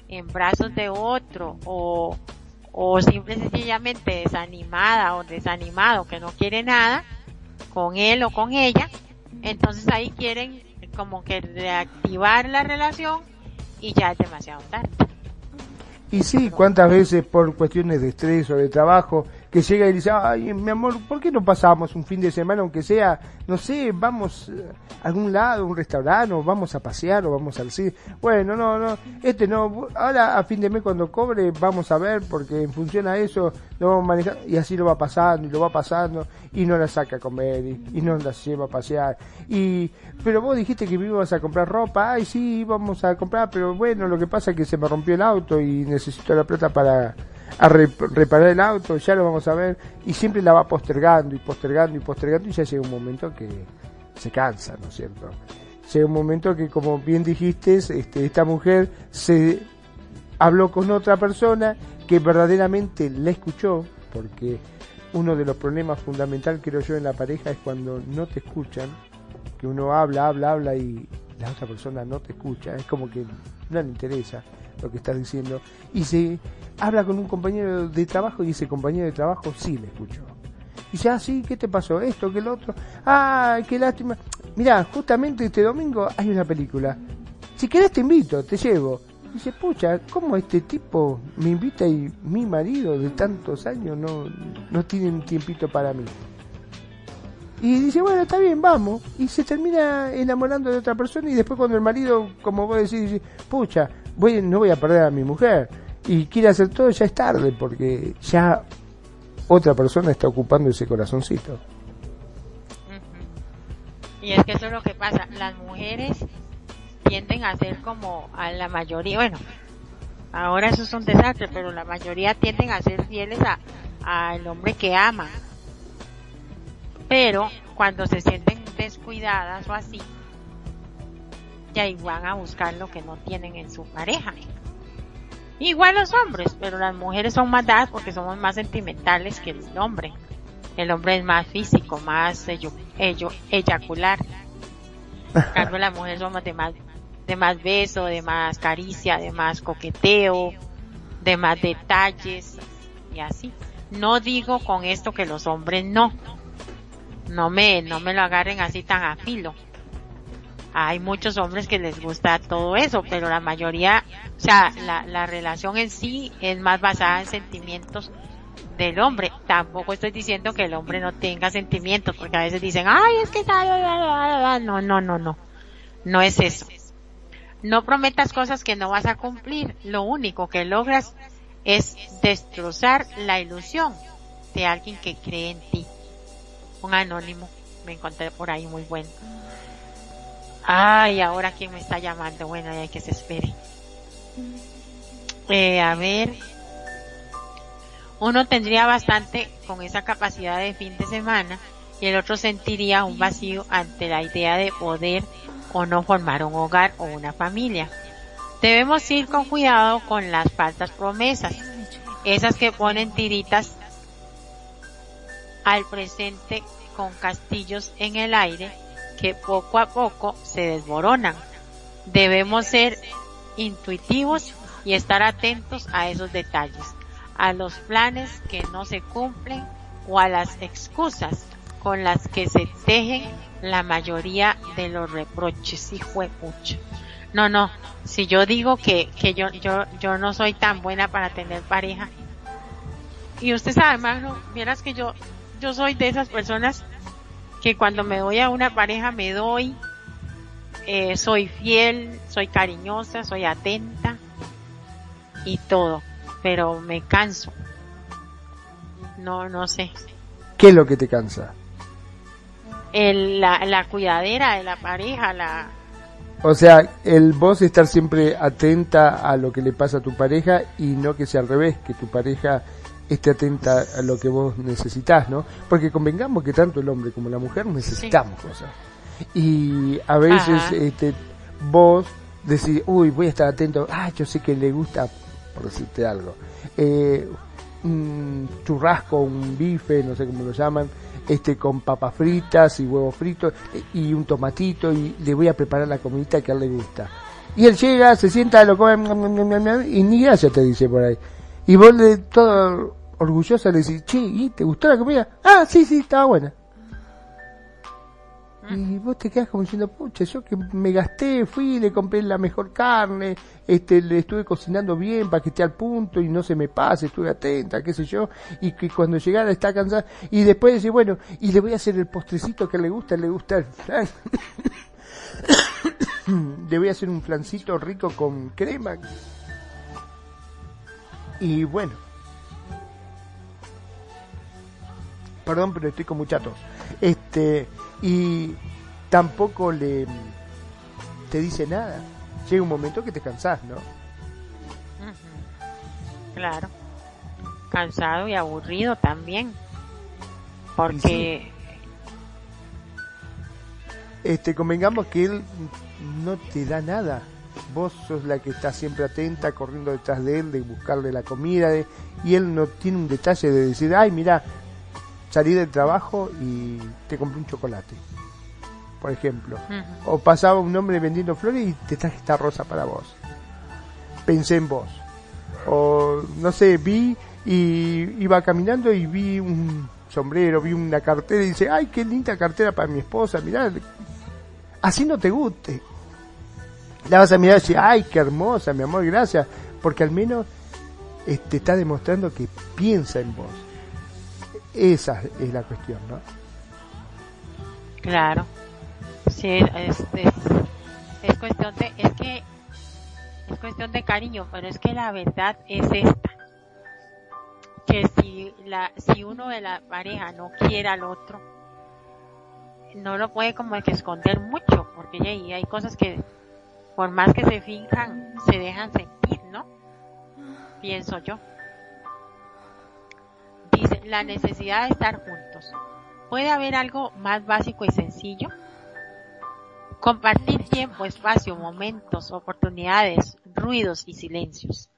en brazos de otro o, o simple y sencillamente desanimada o desanimado que no quiere nada con él o con ella, entonces ahí quieren como que reactivar la relación y ya es demasiado tarde. Y sí, cuántas veces por cuestiones de estrés o de trabajo que llega y dice, ay, mi amor, ¿por qué no pasamos un fin de semana, aunque sea, no sé, vamos eh, a algún lado, un restaurante, o vamos a pasear, o vamos al cine? Bueno, no, no, este no, ahora a fin de mes cuando cobre vamos a ver, porque en función a eso lo vamos a manejar, y así lo va pasando, y lo va pasando, y no la saca a comer, y, no la lleva a pasear, y, pero vos dijiste que ibas a comprar ropa, ay, sí, vamos a comprar, pero bueno, lo que pasa es que se me rompió el auto y necesito la plata para a reparar el auto, ya lo vamos a ver, y siempre la va postergando y postergando y postergando y ya llega un momento que se cansa, ¿no es cierto? Llega un momento que, como bien dijiste, este, esta mujer se habló con otra persona que verdaderamente la escuchó, porque uno de los problemas fundamentales, creo yo, en la pareja es cuando no te escuchan, que uno habla, habla, habla y la otra persona no te escucha, es como que no le interesa lo que estás diciendo, y se habla con un compañero de trabajo y ese compañero de trabajo sí le escuchó. Y dice, ah, sí, ¿qué te pasó? Esto, que el otro. Ah, qué lástima. Mira, justamente este domingo hay una película. Si querés te invito, te llevo. dice, pucha, ¿cómo este tipo me invita y mi marido de tantos años no, no tiene un tiempito para mí? Y dice, bueno, está bien, vamos. Y se termina enamorando de otra persona y después cuando el marido, como vos decís, dice, pucha, voy, no voy a perder a mi mujer. Y quiere hacer todo, ya es tarde porque ya otra persona está ocupando ese corazoncito. Y es que eso es lo que pasa, las mujeres tienden a ser como a la mayoría, bueno, ahora eso es un desastre, pero la mayoría tienden a ser fieles a al hombre que ama. Pero cuando se sienten descuidadas o así, ya van a buscar lo que no tienen en su pareja. Igual los hombres, pero las mujeres son más dadas porque somos más sentimentales que el hombre. El hombre es más físico, más ello, ello, eyacular. En las mujeres somos de más, de más beso, de más caricia, de más coqueteo, de más detalles y así. No digo con esto que los hombres no. No me, no me lo agarren así tan a filo hay muchos hombres que les gusta todo eso, pero la mayoría, o sea, la, la relación en sí es más basada en sentimientos del hombre. Tampoco estoy diciendo que el hombre no tenga sentimientos, porque a veces dicen, ay, es que no, no, no, no. No es eso. No prometas cosas que no vas a cumplir. Lo único que logras es destrozar la ilusión de alguien que cree en ti. Un anónimo me encontré por ahí muy bueno. Ay, ahora quién me está llamando. Bueno, hay que se espere. Eh, a ver. Uno tendría bastante con esa capacidad de fin de semana y el otro sentiría un vacío ante la idea de poder o no formar un hogar o una familia. Debemos ir con cuidado con las falsas promesas, esas que ponen tiritas al presente con castillos en el aire que poco a poco se desboronan. Debemos ser intuitivos y estar atentos a esos detalles, a los planes que no se cumplen o a las excusas con las que se tejen la mayoría de los reproches. y de No, no, si yo digo que, que yo, yo, yo no soy tan buena para tener pareja, y usted sabe, hermano, vieras que yo, yo soy de esas personas que cuando me doy a una pareja me doy, eh, soy fiel, soy cariñosa, soy atenta y todo, pero me canso. No, no sé. ¿Qué es lo que te cansa? El, la, la cuidadera de la pareja, la, O sea, el vos estar siempre atenta a lo que le pasa a tu pareja y no que sea al revés, que tu pareja esté atenta a lo que vos necesitas, ¿no? Porque convengamos que tanto el hombre como la mujer necesitamos cosas. Y a veces este, vos decís, uy, voy a estar atento, ah, yo sé que le gusta, por decirte algo, eh, un churrasco, un bife, no sé cómo lo llaman, este con papas fritas y huevos fritos y un tomatito y le voy a preparar la comidita que a él le gusta. Y él llega, se sienta, lo come y ni gracias te dice por ahí. Y vos le todo orgullosa le decís, che, ¿y te gustó la comida? Ah, sí, sí, estaba buena. Y vos te quedas como diciendo, pucha, yo que me gasté, fui, le compré la mejor carne, este, le estuve cocinando bien para que esté al punto y no se me pase, estuve atenta, qué sé yo, y que cuando llegara está cansada, y después decir, bueno, y le voy a hacer el postrecito que le gusta, le gusta el flan. le voy a hacer un flancito rico con crema. Y bueno. Perdón, pero estoy con mucha tos. Este, y tampoco le te dice nada. Llega un momento que te cansás, ¿no? Claro. Cansado y aburrido también. Porque este convengamos que él no te da nada. Vos sos la que está siempre atenta, corriendo detrás de él, de buscarle la comida, de, y él no tiene un detalle de decir, ay, mira, salí del trabajo y te compré un chocolate, por ejemplo. O pasaba un hombre vendiendo flores y te traje esta rosa para vos. Pensé en vos. O no sé, vi y iba caminando y vi un sombrero, vi una cartera y dice, ay, qué linda cartera para mi esposa, mirá, así no te guste. La vas a mirar y decir, ay, qué hermosa, mi amor, gracias, porque al menos te este, está demostrando que piensa en vos esa es la cuestión, ¿no? Claro. Sí, es, es, cuestión de, es que es cuestión de cariño, pero es que la verdad es esta. Que si la, si uno de la pareja no quiere al otro, no lo puede como que esconder mucho, porque hay, hay cosas que por más que se finjan, se dejan sentir, ¿no? Pienso yo la necesidad de estar juntos. ¿Puede haber algo más básico y sencillo? Compartir tiempo, espacio, momentos, oportunidades, ruidos y silencios.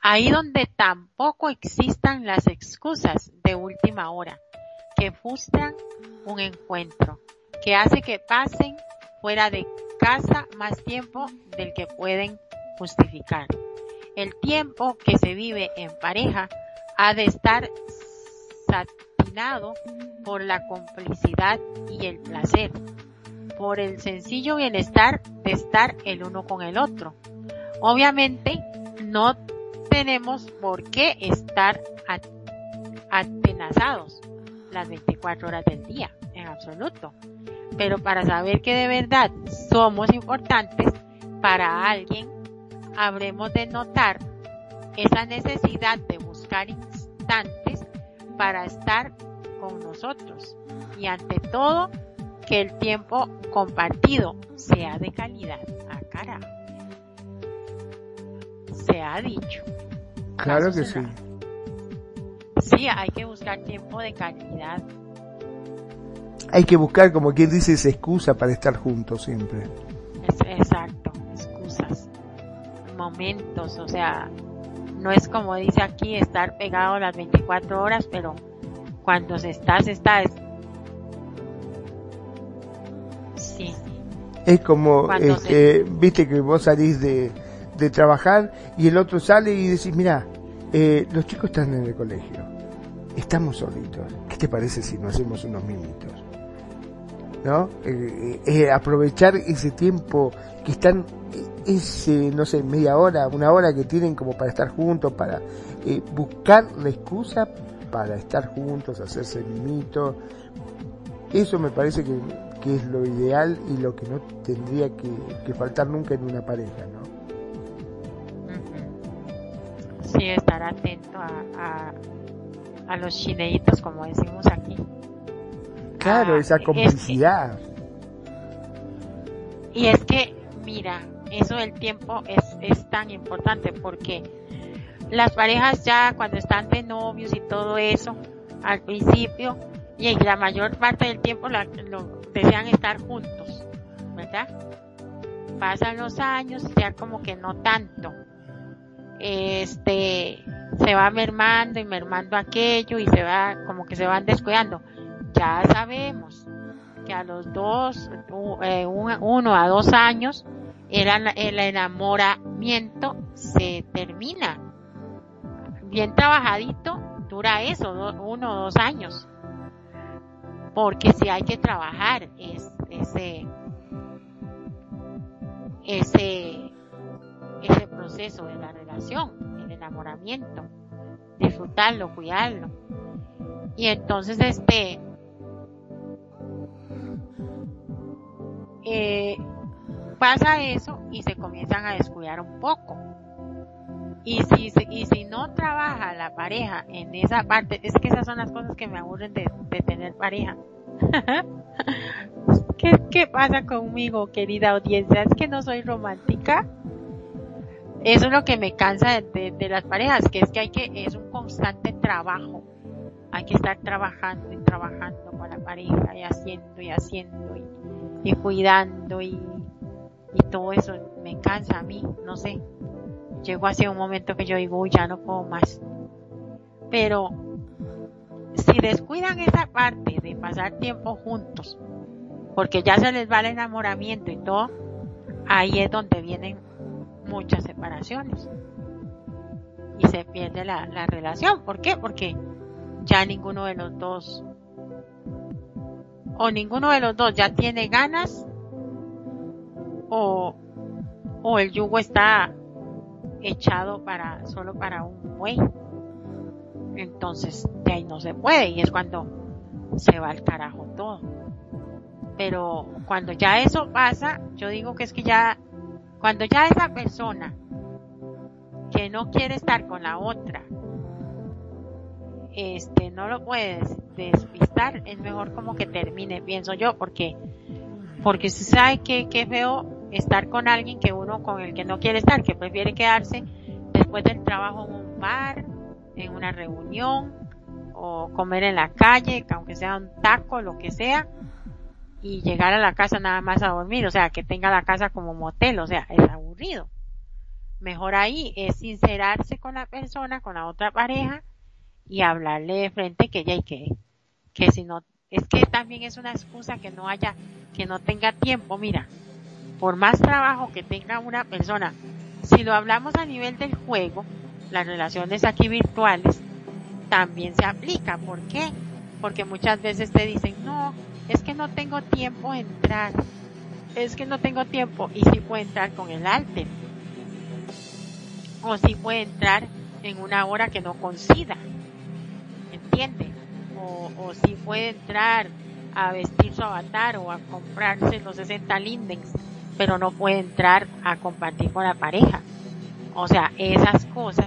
Ahí donde tampoco existan las excusas de última hora que frustran un encuentro, que hace que pasen fuera de casa más tiempo del que pueden justificar. El tiempo que se vive en pareja ha de estar satinado por la complicidad y el placer, por el sencillo bienestar de estar el uno con el otro. Obviamente no tenemos por qué estar atenazados las 24 horas del día, en absoluto. Pero para saber que de verdad somos importantes para alguien, habremos de notar esa necesidad de buscar instantes para estar con nosotros y ante todo que el tiempo compartido sea de calidad. a ah, cara. Se ha dicho. Claro que sí. Sí, hay que buscar tiempo de calidad. Hay que buscar, como quien dice, esa excusa para estar juntos siempre. exacto, excusas, momentos, o sea, no es como dice aquí estar pegado las 24 horas, pero cuando se está, se está. Sí. Es como, este, viste que vos salís de, de trabajar y el otro sale y decís, mira, eh, los chicos están en el colegio, estamos solitos, ¿qué te parece si nos hacemos unos minutos? ¿No? Eh, eh, aprovechar ese tiempo que están ese, no sé, media hora, una hora que tienen como para estar juntos, para eh, buscar la excusa para estar juntos, hacerse el mito. Eso me parece que, es lo ideal y lo que no tendría que, faltar nunca en una pareja, ¿no? Sí, estar atento a, a, los chineitos, como decimos aquí. Claro, ah, esa complicidad. y es que, mira, eso del tiempo es, es tan importante porque las parejas ya cuando están de novios y todo eso, al principio, y la mayor parte del tiempo lo desean estar juntos, ¿verdad? Pasan los años ya como que no tanto. Este, se va mermando y mermando aquello y se va, como que se van descuidando. Ya sabemos que a los dos, eh, uno a dos años, el, el enamoramiento se termina. Bien trabajadito, dura eso, uno o dos años. Porque si hay que trabajar es, ese, ese, ese proceso de la relación, el enamoramiento, disfrutarlo, cuidarlo. Y entonces este, eh, pasa eso y se comienzan a descuidar un poco. Y si, y si no trabaja la pareja en esa parte, es que esas son las cosas que me aburren de, tener pareja. ¿Qué, ¿Qué pasa conmigo, querida audiencia? Es que no soy romántica. Eso es lo que me cansa de, las parejas, que es que hay que, es un constante trabajo. Hay que estar trabajando y trabajando con la pareja y haciendo y haciendo y cuidando y, y todo eso me cansa a mí, no sé llegó hacia un momento que yo digo, Uy, ya no puedo más. Pero si descuidan esa parte de pasar tiempo juntos, porque ya se les va el enamoramiento y todo, ahí es donde vienen muchas separaciones. Y se pierde la, la relación. ¿Por qué? Porque ya ninguno de los dos, o ninguno de los dos ya tiene ganas, o, o el yugo está echado para solo para un buey. Entonces, de ahí no se puede y es cuando se va al carajo todo. Pero cuando ya eso pasa, yo digo que es que ya, cuando ya esa persona que no quiere estar con la otra, este, no lo puede despistar, es mejor como que termine, pienso yo, porque, porque se sabe que, que feo estar con alguien que uno con el que no quiere estar, que prefiere quedarse después del trabajo en un bar, en una reunión o comer en la calle, aunque sea un taco, lo que sea, y llegar a la casa nada más a dormir, o sea, que tenga la casa como motel, o sea, es aburrido. Mejor ahí es sincerarse con la persona, con la otra pareja y hablarle de frente que ya y que, que si no, es que también es una excusa que no haya, que no tenga tiempo, mira, por más trabajo que tenga una persona, si lo hablamos a nivel del juego, las relaciones aquí virtuales también se aplica. ¿Por qué? Porque muchas veces te dicen, no, es que no tengo tiempo de entrar, es que no tengo tiempo y sí puede entrar con el alter. O sí puede entrar en una hora que no coincida. ¿Entiende? O, o sí puede entrar a vestir su avatar o a comprarse los 60 lindens pero no puede entrar a compartir con la pareja. O sea, esas cosas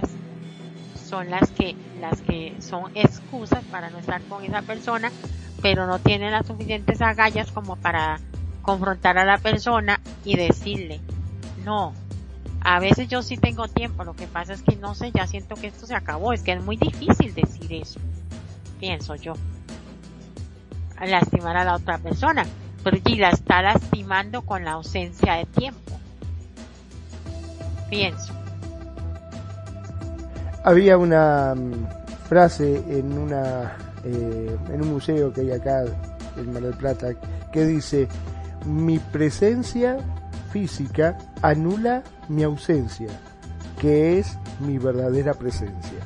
son las que, las que son excusas para no estar con esa persona, pero no tienen las suficientes agallas como para confrontar a la persona y decirle, no, a veces yo sí tengo tiempo, lo que pasa es que no sé, ya siento que esto se acabó, es que es muy difícil decir eso, pienso yo, lastimar a la otra persona y la está lastimando con la ausencia de tiempo. Pienso. Había una mm, frase en una eh, en un museo que hay acá en Mar del Plata que dice mi presencia física anula mi ausencia, que es mi verdadera presencia.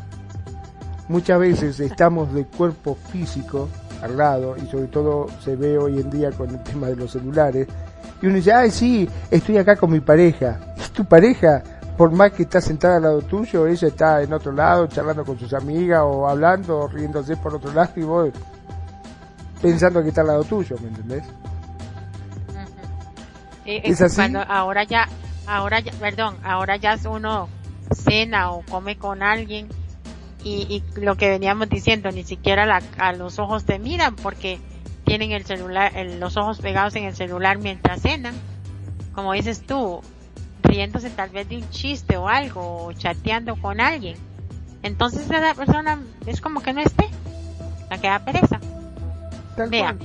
Muchas veces estamos de cuerpo físico al lado y sobre todo se ve hoy en día con el tema de los celulares y uno dice, ay sí, estoy acá con mi pareja. ¿Es tu pareja? Por más que está sentada al lado tuyo, ella está en otro lado charlando con sus amigas o hablando o riéndose por otro lado y vos pensando que está al lado tuyo, ¿me entendés? Eh, ¿Es así? Cuando ahora ya, ahora ya, perdón, ahora ya uno cena o come con alguien y, lo que veníamos diciendo, ni siquiera a los ojos te miran porque tienen el celular, los ojos pegados en el celular mientras cenan. Como dices tú, riéndose tal vez de un chiste o algo, o chateando con alguien. Entonces esa persona es como que no esté, la que da pereza. Vea,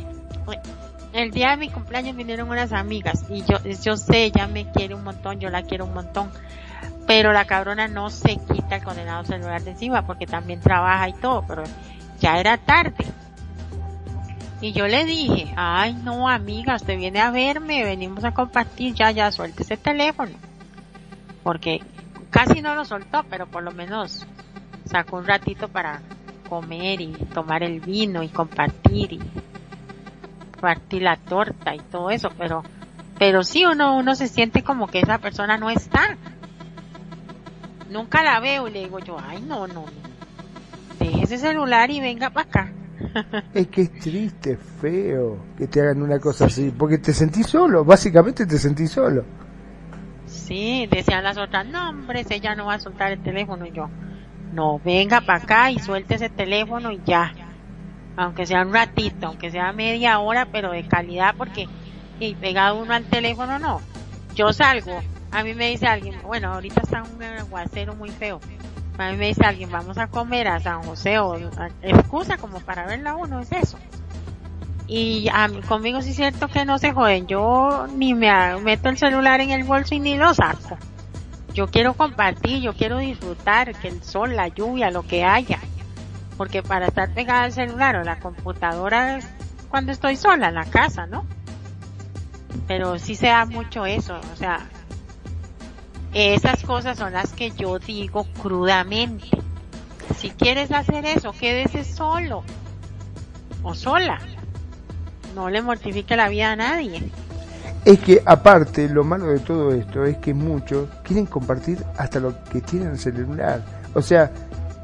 el día de mi cumpleaños vinieron unas amigas y yo, yo sé, ella me quiere un montón, yo la quiero un montón, pero la cabrona no se quita el condenado celular de encima porque también trabaja y todo, pero ya era tarde. Y yo le dije, ay no amiga, usted viene a verme, venimos a compartir, ya, ya, suelte ese teléfono. Porque casi no lo soltó, pero por lo menos sacó un ratito para comer y tomar el vino y compartir y partir la torta y todo eso, pero, pero sí uno, uno se siente como que esa persona no está. Nunca la veo y le digo yo, ay no, no, deje ese celular y venga para acá. Es que es triste, feo que te hagan una cosa así, porque te sentís solo, básicamente te sentís solo. Sí, decían las otras, no hombre, ella no va a soltar el teléfono y yo, no, venga para acá y suelte ese teléfono y ya. Aunque sea un ratito, aunque sea media hora, pero de calidad porque y pegado uno al teléfono no. Yo salgo, a mí me dice alguien, bueno, ahorita está un aguacero muy feo a mí me dice alguien, vamos a comer a San José o excusa como para verla uno, es eso. Y a conmigo sí es cierto que no se joden, yo ni me meto el celular en el bolso y ni lo saco. Yo quiero compartir, yo quiero disfrutar, que el sol, la lluvia, lo que haya. Porque para estar pegada al celular o la computadora es cuando estoy sola en la casa, ¿no? Pero sí se da mucho eso, o sea, esas cosas son las que yo digo crudamente. Si quieres hacer eso, quédese solo o sola. No le mortifique la vida a nadie. Es que aparte, lo malo de todo esto es que muchos quieren compartir hasta lo que tienen el celular. O sea,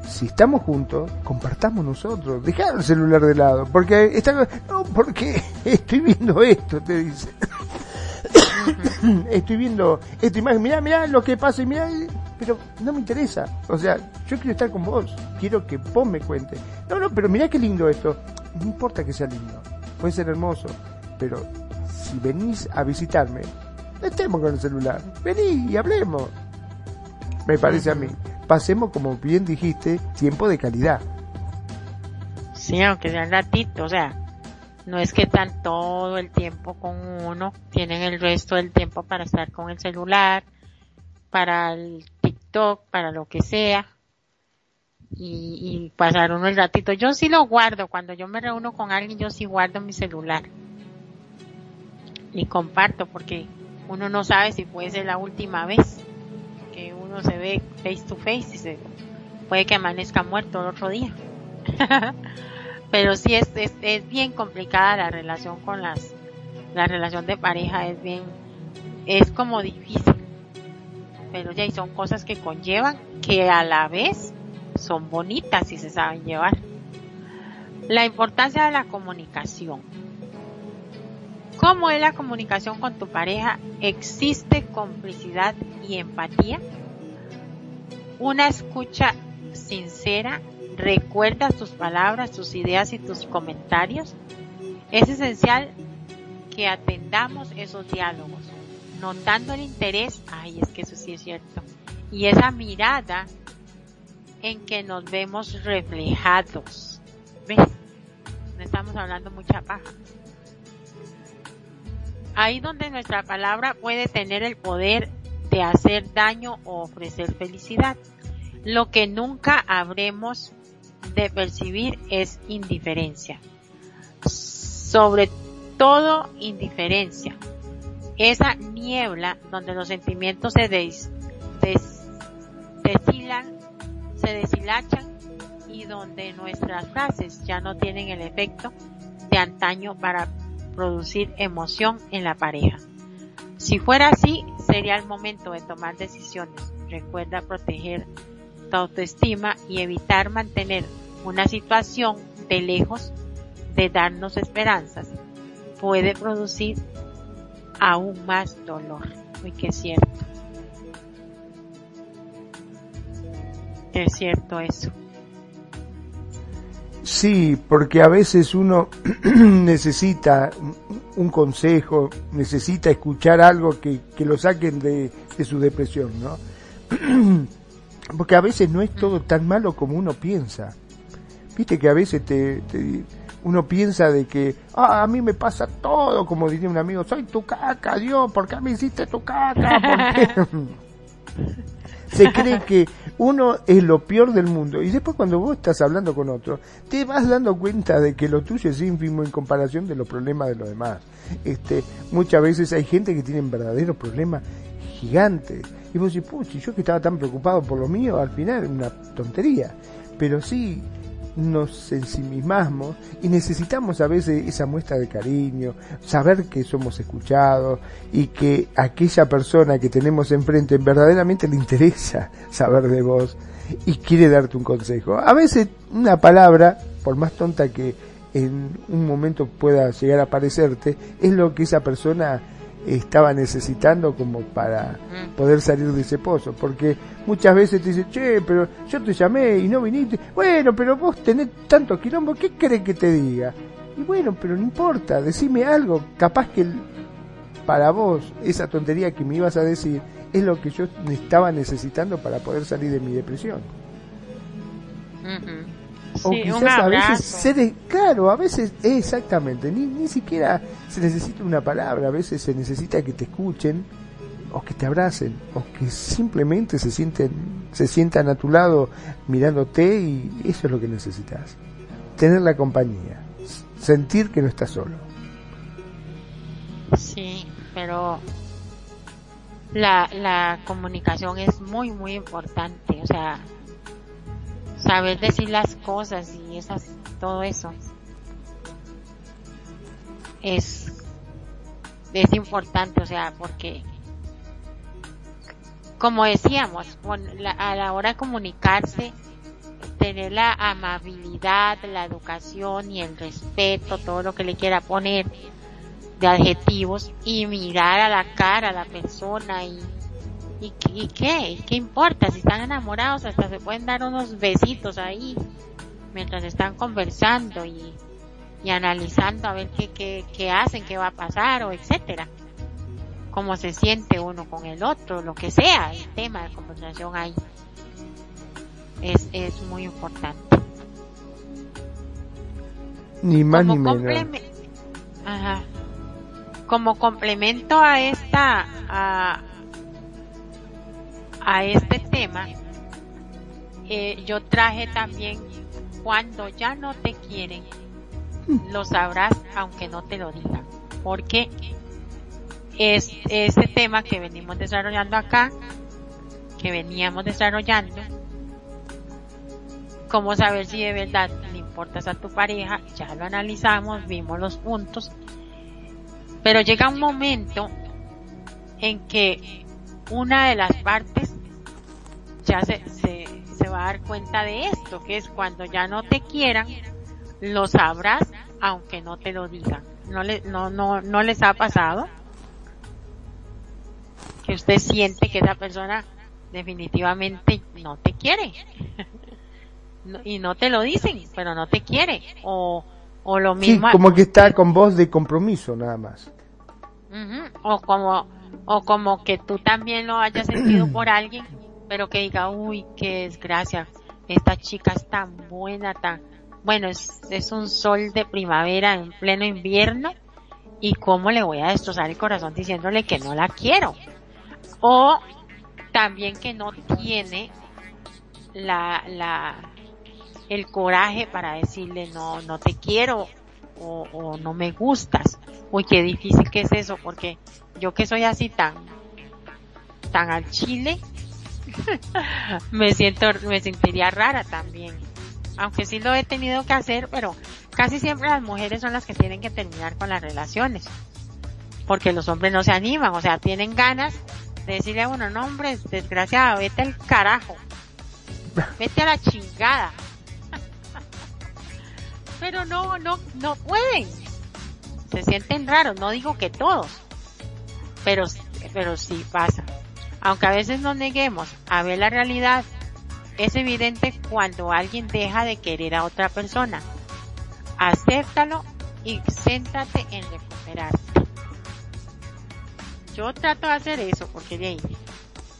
si estamos juntos, compartamos nosotros. Dejar el celular de lado. Porque está, no, porque estoy viendo esto, te dice. Estoy viendo esta imagen, mirá, mirá lo que pasa y mirá, pero no me interesa. O sea, yo quiero estar con vos, quiero que vos me cuentes. No, no, pero mirá qué lindo esto. No importa que sea lindo, puede ser hermoso, pero si venís a visitarme, estemos con el celular, vení y hablemos. Me parece a mí. Pasemos, como bien dijiste, tiempo de calidad. Sí, aunque sea un ratito, o sea, no es que están todo el tiempo con uno, tienen el resto del tiempo para estar con el celular, para el TikTok, para lo que sea. Y, y pasar uno el ratito. Yo sí lo guardo. Cuando yo me reúno con alguien, yo sí guardo mi celular. Y comparto porque uno no sabe si puede ser la última vez que uno se ve face to face y se puede que amanezca muerto el otro día. pero sí es, es, es, bien complicada la relación con las, la relación de pareja es bien, es como difícil. Pero ya, y son cosas que conllevan, que a la vez son bonitas y se saben llevar. La importancia de la comunicación. ¿Cómo es la comunicación con tu pareja? ¿Existe complicidad y empatía? Una escucha sincera recuerda tus palabras, tus ideas y tus comentarios. Es esencial que atendamos esos diálogos, notando el interés, ay, es que eso sí es cierto, y esa mirada en que nos vemos reflejados. ¿Ves? No estamos hablando mucha paja. Ahí donde nuestra palabra puede tener el poder de hacer daño o ofrecer felicidad. Lo que nunca habremos de percibir es indiferencia. Sobre todo indiferencia. Esa niebla donde los sentimientos se des, se deshilachan y donde nuestras frases ya no tienen el efecto de antaño para producir emoción en la pareja. Si fuera así, sería el momento de tomar decisiones. Recuerda proteger autoestima y evitar mantener una situación de lejos de darnos esperanzas puede producir aún más dolor. Uy, que es cierto. Es cierto eso. Sí, porque a veces uno necesita un consejo, necesita escuchar algo que, que lo saquen de, de su depresión, ¿no? Porque a veces no es todo tan malo como uno piensa. Viste que a veces te, uno piensa de que, ah, a mí me pasa todo, como diría un amigo, soy tu caca, Dios, ¿por qué me hiciste tu caca? Se cree que uno es lo peor del mundo y después cuando vos estás hablando con otro, te vas dando cuenta de que lo tuyo es ínfimo en comparación de los problemas de los demás. Este, muchas veces hay gente que tiene verdaderos problemas gigantes y vos decís, puchi, yo que estaba tan preocupado por lo mío, al final una tontería. Pero sí, nos ensimismamos y necesitamos a veces esa muestra de cariño, saber que somos escuchados y que aquella persona que tenemos enfrente verdaderamente le interesa saber de vos y quiere darte un consejo. A veces una palabra, por más tonta que en un momento pueda llegar a parecerte, es lo que esa persona estaba necesitando como para mm. poder salir de ese pozo, porque muchas veces te dicen, che, pero yo te llamé y no viniste, bueno, pero vos tenés tanto quilombo, ¿qué crees que te diga? Y bueno, pero no importa, decime algo, capaz que para vos esa tontería que me ibas a decir es lo que yo estaba necesitando para poder salir de mi depresión o quizás a veces ser claro, a veces exactamente, ni, ni siquiera se necesita una palabra, a veces se necesita que te escuchen o que te abracen o que simplemente se sienten se sientan a tu lado mirándote y eso es lo que necesitas. Tener la compañía, sentir que no estás solo. Sí, pero la, la comunicación es muy, muy importante. O sea, saber decir las cosas y esas, todo eso. Es, es importante, o sea, porque como decíamos, a la hora de comunicarse, tener la amabilidad, la educación y el respeto, todo lo que le quiera poner de adjetivos y mirar a la cara a la persona y ¿Y, ¿Y qué? ¿Qué importa? Si están enamorados, hasta se pueden dar unos besitos ahí mientras están conversando y, y analizando a ver qué, qué, qué hacen, qué va a pasar o etcétera. Cómo se siente uno con el otro, lo que sea, el tema de conversación ahí. Es, es muy importante. Ni más ni menos. Ajá. Como complemento a esta, a, a este tema, eh, yo traje también cuando ya no te quieren, lo sabrás aunque no te lo digan. Porque es este tema que venimos desarrollando acá, que veníamos desarrollando, cómo saber si de verdad le importas a tu pareja, ya lo analizamos, vimos los puntos, pero llega un momento en que una de las partes ya se, se, va a dar cuenta de esto, que es cuando ya no te quieran, lo sabrás aunque no te lo digan. ¿No, le, no, no, no les ha pasado? Que usted siente que esa persona definitivamente no te quiere. y no te lo dicen, pero no te quiere. O, o lo mismo. como que está con voz de compromiso nada más. O como, o como que tú también lo hayas sentido por alguien pero que diga, uy, qué desgracia, esta chica es tan buena, tan, bueno, es, es un sol de primavera en pleno invierno y cómo le voy a destrozar el corazón diciéndole que no la quiero. O también que no tiene la, la, el coraje para decirle no, no te quiero o, o no me gustas. Uy, qué difícil que es eso, porque yo que soy así tan, tan al chile, me siento, me sentiría rara también. Aunque sí lo he tenido que hacer, pero casi siempre las mujeres son las que tienen que terminar con las relaciones. Porque los hombres no se animan, o sea, tienen ganas de decirle a uno, no hombre, desgraciado, vete al carajo. Vete a la chingada. pero no, no, no pueden. Se sienten raros, no digo que todos. Pero, pero sí pasa. Aunque a veces nos neguemos a ver la realidad, es evidente cuando alguien deja de querer a otra persona. Acéptalo y céntrate en recuperarte. Yo trato de hacer eso porque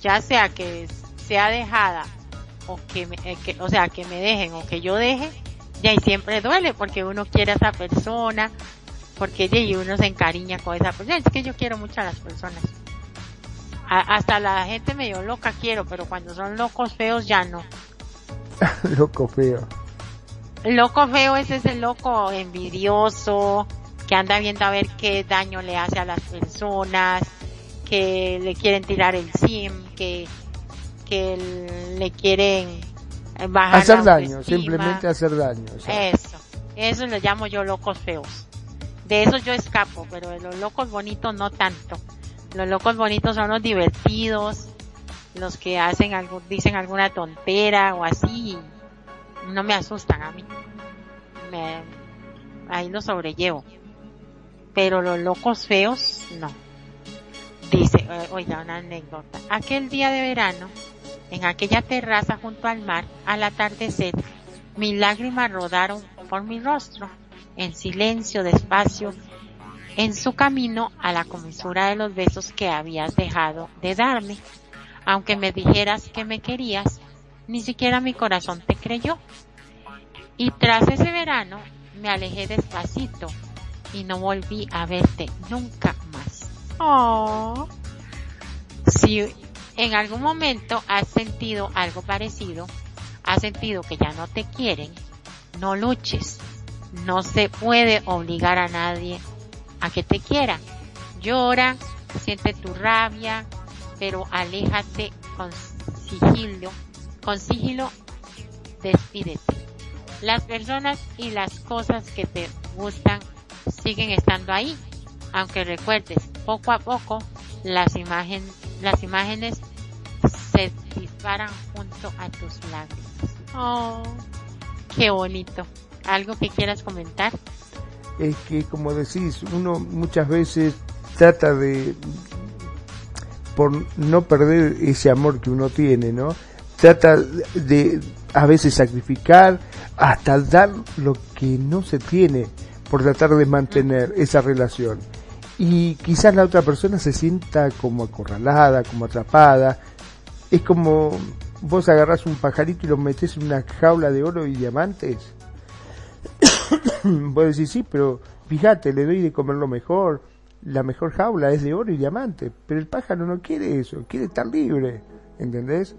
ya sea que sea dejada o que, me, eh, que o sea, que me dejen o que yo deje, ya y siempre duele porque uno quiere a esa persona, porque y uno se encariña con esa persona. Es que yo quiero mucho a las personas. Hasta la gente medio loca quiero, pero cuando son locos feos ya no. loco feo. Loco feo es ese loco envidioso que anda viendo a ver qué daño le hace a las personas, que le quieren tirar el sim, que, que le quieren bajar hacer daño, simplemente hacer daño. Eso, eso lo llamo yo locos feos. De eso yo escapo, pero de los locos bonitos no tanto. Los locos bonitos son los divertidos, los que hacen algo, dicen alguna tontera o así, no me asustan a mí. Me, ahí lo sobrellevo. Pero los locos feos, no. Dice, eh, oiga, una anécdota. Aquel día de verano, en aquella terraza junto al mar, al atardecer, mis lágrimas rodaron por mi rostro, en silencio, despacio, en su camino a la comisura de los besos que habías dejado de darme. Aunque me dijeras que me querías, ni siquiera mi corazón te creyó. Y tras ese verano me alejé despacito y no volví a verte nunca más. Oh. Si en algún momento has sentido algo parecido, has sentido que ya no te quieren, no luches. No se puede obligar a nadie a que te quiera. Llora, siente tu rabia, pero aléjate con sigilo, con sigilo, despídete. Las personas y las cosas que te gustan siguen estando ahí, aunque recuerdes, poco a poco las imágenes, las imágenes se disparan junto a tus lágrimas. Oh, qué bonito. ¿Algo que quieras comentar? Es que, como decís, uno muchas veces trata de, por no perder ese amor que uno tiene, ¿no? Trata de a veces sacrificar hasta dar lo que no se tiene por tratar de mantener esa relación. Y quizás la otra persona se sienta como acorralada, como atrapada. Es como vos agarrás un pajarito y lo metes en una jaula de oro y diamantes. vos decís, sí, pero fíjate, le doy de comer lo mejor. La mejor jaula es de oro y diamante. Pero el pájaro no quiere eso, quiere estar libre. ¿Entendés?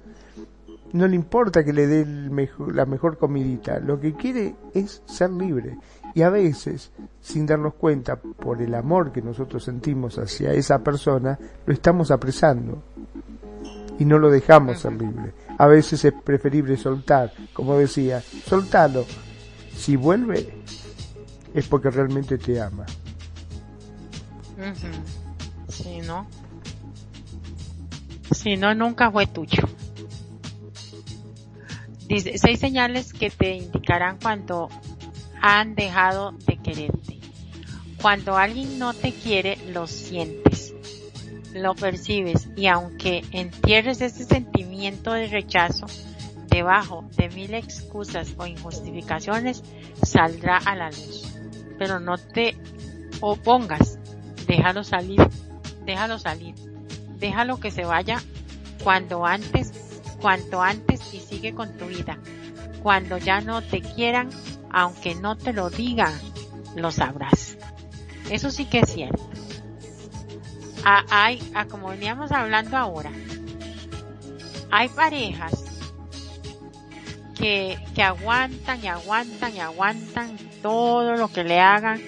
no le importa que le dé la mejor comidita, lo que quiere es ser libre. Y a veces, sin darnos cuenta, por el amor que nosotros sentimos hacia esa persona, lo estamos apresando y no lo dejamos ser libre. A veces es preferible soltar, como decía, soltalo. Si vuelve, es porque realmente te ama. Si no, si no, nunca fue tuyo. Dice, seis señales que te indicarán cuando han dejado de quererte. Cuando alguien no te quiere, lo sientes, lo percibes y aunque entierres ese sentimiento de rechazo, debajo de mil excusas o injustificaciones, saldrá a la luz. Pero no te opongas, déjalo salir, déjalo salir, déjalo que se vaya cuando antes cuanto antes y sigue con tu vida. Cuando ya no te quieran, aunque no te lo digan, lo sabrás. Eso sí que es cierto. hay, como veníamos hablando ahora, hay parejas que, aguantan y aguantan y aguantan todo lo que le hagan,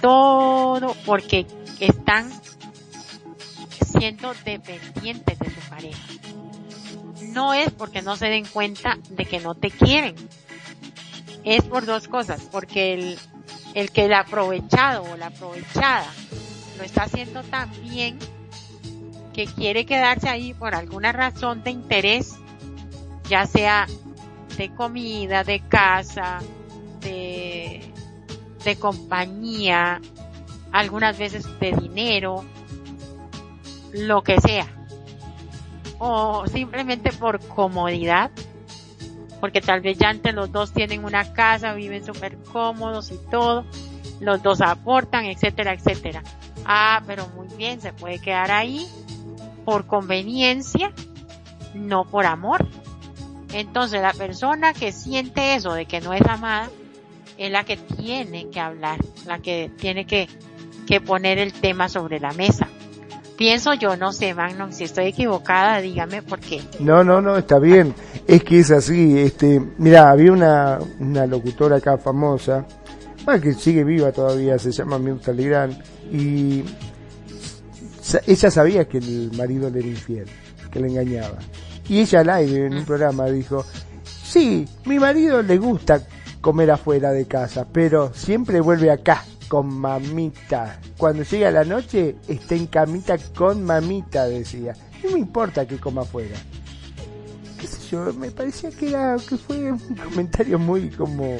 todo porque están siendo dependientes de su pareja no es porque no se den cuenta de que no te quieren. Es por dos cosas, porque el, el que el aprovechado o la aprovechada lo está haciendo tan bien que quiere quedarse ahí por alguna razón de interés, ya sea de comida, de casa, de, de compañía, algunas veces de dinero, lo que sea o simplemente por comodidad, porque tal vez ya entre los dos tienen una casa, viven súper cómodos y todo, los dos aportan, etcétera, etcétera. Ah, pero muy bien, se puede quedar ahí por conveniencia no por amor. Entonces la persona que siente eso de que no es amada es la que tiene que hablar, la que tiene que, que poner el tema sobre la mesa. Pienso yo, no sé, Magnum, si estoy equivocada, dígame por qué. No, no, no, está bien. Es que es así, este, mira, había una, una locutora acá famosa, bueno, que sigue viva todavía, se llama Mirta Legrand, y ella sabía que el marido le era infiel, que le engañaba. Y ella al aire en un mm. programa dijo, sí, mi marido le gusta comer afuera de casa, pero siempre vuelve acá con mamita. Cuando llega la noche, está en camita con mamita, decía. No me importa que coma afuera. Qué sé yo, me parecía que era, que fue un comentario muy como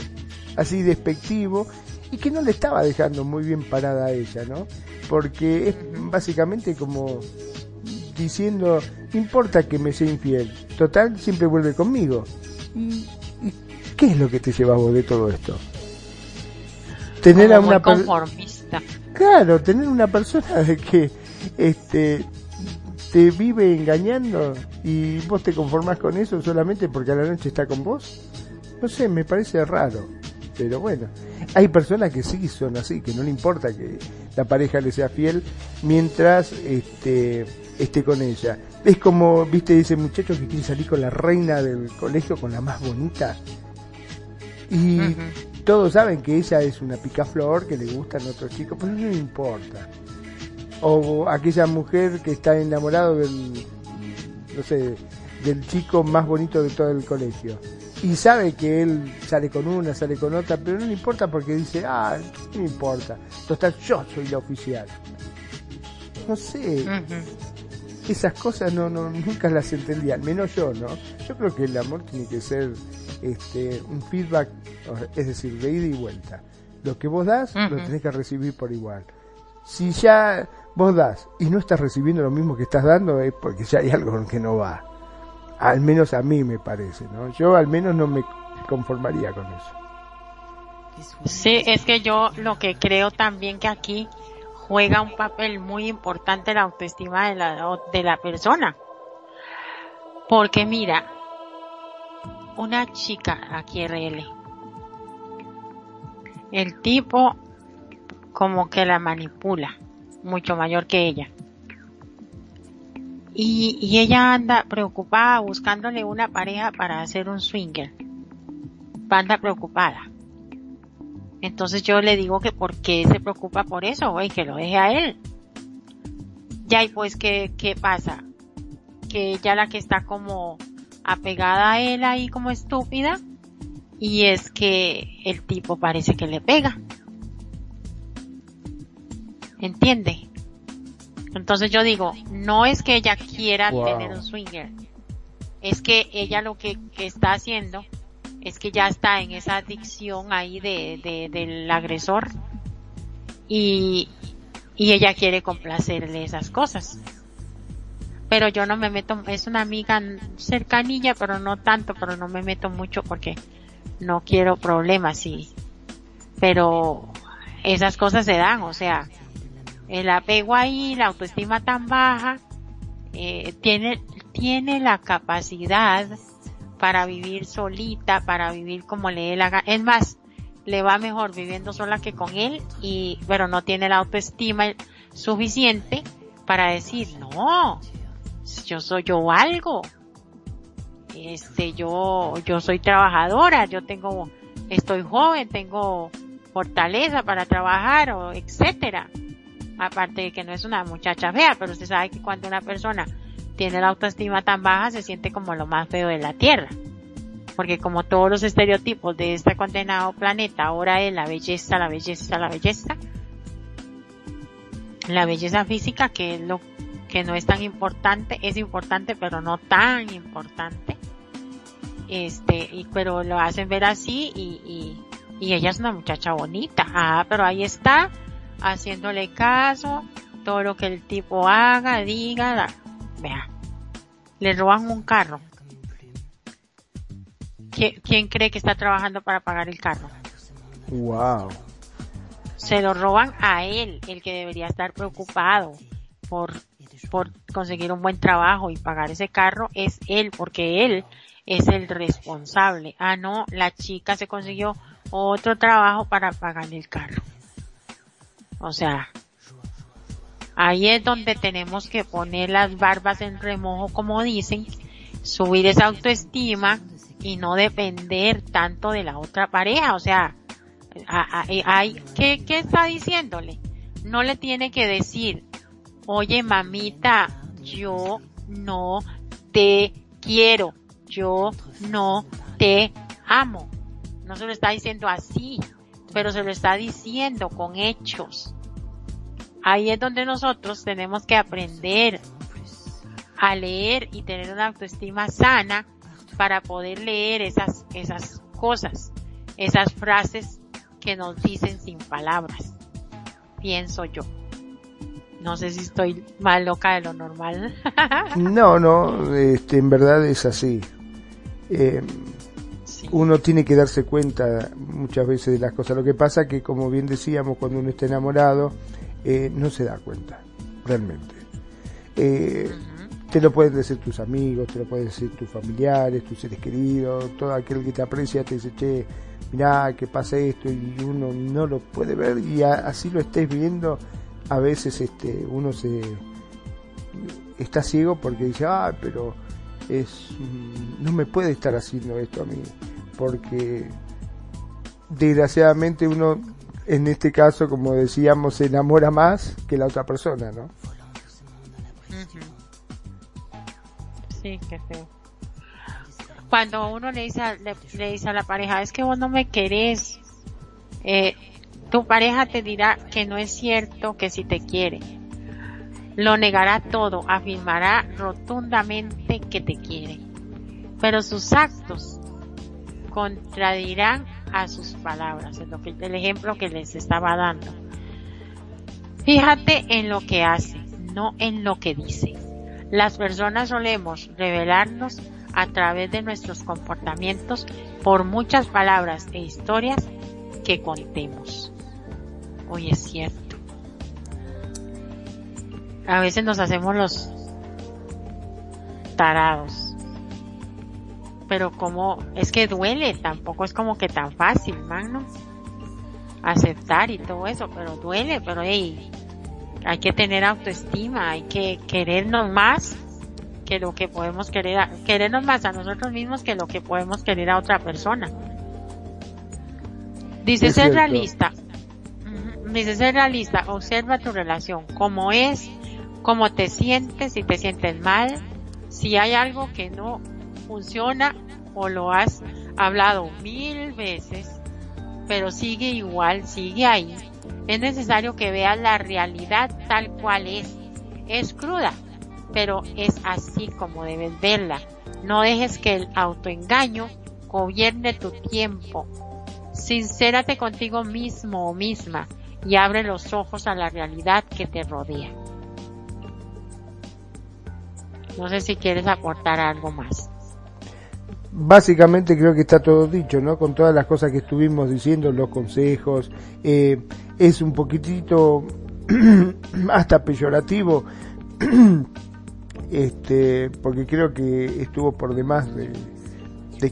así despectivo y que no le estaba dejando muy bien parada a ella, ¿no? Porque es básicamente como diciendo, importa que me sea infiel, total siempre vuelve conmigo. ¿Y, qué es lo que te lleva vos de todo esto? tener a una conformista. Claro, tener una persona de que este te vive engañando y vos te conformás con eso solamente porque a la noche está con vos. No sé, me parece raro. Pero bueno, hay personas que sí son así, que no le importa que la pareja le sea fiel mientras este, esté con ella. Es como, viste, ese muchacho que quiere salir con la reina del colegio, con la más bonita. Y todos saben que ella es una picaflor, que le gustan otros chicos, pero no le importa. O aquella mujer que está enamorado del, no sé, del chico más bonito de todo el colegio. Y sabe que él sale con una, sale con otra, pero no le importa porque dice, ah, no me importa. Total, yo soy la oficial. No sé. Esas cosas no, no, nunca las entendí, al menos yo, ¿no? Yo creo que el amor tiene que ser este, un feedback, es decir, de ida y vuelta. Lo que vos das, lo tenés que recibir por igual. Si ya vos das y no estás recibiendo lo mismo que estás dando, es porque ya hay algo que no va. Al menos a mí me parece, ¿no? Yo al menos no me conformaría con eso. Sí, es que yo lo que creo también que aquí juega un papel muy importante la autoestima de la, de la persona. Porque mira, una chica aquí RL. El tipo como que la manipula, mucho mayor que ella. Y, y ella anda preocupada buscándole una pareja para hacer un swinger. Anda preocupada. Entonces yo le digo que por qué se preocupa por eso, güey, que lo deje a él. Ya y pues qué, qué pasa? Que ella la que está como apegada a él ahí como estúpida y es que el tipo parece que le pega. ¿Entiende? Entonces yo digo, no es que ella quiera tener un swinger, es que ella lo que, está haciendo es que ya está en esa adicción ahí de, del agresor y, y ella quiere complacerle esas cosas pero yo no me meto, es una amiga cercanilla, pero no tanto, pero no me meto mucho porque no quiero problemas, sí. Pero esas cosas se dan, o sea, el apego ahí, la autoestima tan baja, eh, tiene, tiene la capacidad para vivir solita, para vivir como le dé la gana. Es más, le va mejor viviendo sola que con él y, pero no tiene la autoestima suficiente para decir, no, yo soy yo algo. Este, yo, yo soy trabajadora, yo tengo, estoy joven, tengo fortaleza para trabajar o etcétera. Aparte de que no es una muchacha fea, pero usted sabe que cuando una persona tiene la autoestima tan baja se siente como lo más feo de la tierra. Porque como todos los estereotipos de este condenado planeta ahora es la belleza, la belleza, la belleza. La belleza física que es lo que no es tan importante, es importante pero no tan importante. Este, y, pero lo hacen ver así y, y, y ella es una muchacha bonita. Ah, pero ahí está, haciéndole caso, todo lo que el tipo haga, diga, vea, le roban un carro. ¿Quién cree que está trabajando para pagar el carro? Wow. Se lo roban a él, el que debería estar preocupado por por conseguir un buen trabajo y pagar ese carro es él, porque él es el responsable. Ah, no, la chica se consiguió otro trabajo para pagar el carro. O sea, ahí es donde tenemos que poner las barbas en remojo, como dicen, subir esa autoestima y no depender tanto de la otra pareja. O sea, hay, ¿qué, ¿qué está diciéndole? No le tiene que decir, oye mamita, yo no te quiero, yo no te amo. No se lo está diciendo así, pero se lo está diciendo con hechos. Ahí es donde nosotros tenemos que aprender a leer y tener una autoestima sana para poder leer esas, esas cosas, esas frases que nos dicen sin palabras. Pienso yo. No sé si estoy más loca de lo normal. no, no, este, en verdad es así. Eh, uno tiene que darse cuenta muchas veces de las cosas. Lo que pasa que, como bien decíamos, cuando uno está enamorado, eh, no se da cuenta, realmente. Eh, te lo pueden decir tus amigos, te lo pueden decir tus familiares, tus seres queridos, todo aquel que te aprecia te dice, che, mirá, que pasa esto, y uno no lo puede ver, y así lo estés viendo, a veces este, uno se está ciego porque dice, ah, pero es, mm, no me puede estar haciendo esto a mí, porque desgraciadamente uno, en este caso, como decíamos, se enamora más que la otra persona, ¿no? Sí, qué feo. Cuando uno le dice, a, le, dice a la pareja, es que vos no me querés, eh, tu pareja te dirá que no es cierto que si te quiere. Lo negará todo, afirmará rotundamente que te quiere. Pero sus actos contradirán a sus palabras, es lo que, el ejemplo que les estaba dando. Fíjate en lo que hace, no en lo que dice. Las personas solemos revelarnos a través de nuestros comportamientos por muchas palabras e historias que contemos. Hoy es cierto. A veces nos hacemos los tarados. Pero como es que duele, tampoco es como que tan fácil, ¿no? Aceptar y todo eso, pero duele, pero hey, hay que tener autoestima, hay que querernos más que lo que podemos querer, a, querernos más a nosotros mismos que lo que podemos querer a otra persona. Dice ser realista. Dice ser realista, observa tu relación, cómo es, cómo te sientes, si te sientes mal, si hay algo que no funciona o lo has hablado mil veces, pero sigue igual, sigue ahí, es necesario que veas la realidad tal cual es. Es cruda, pero es así como debes verla. No dejes que el autoengaño gobierne tu tiempo. Sincérate contigo mismo o misma y abre los ojos a la realidad que te rodea. No sé si quieres aportar algo más básicamente creo que está todo dicho, ¿no? Con todas las cosas que estuvimos diciendo, los consejos, eh, es un poquitito hasta peyorativo, este, porque creo que estuvo por demás de,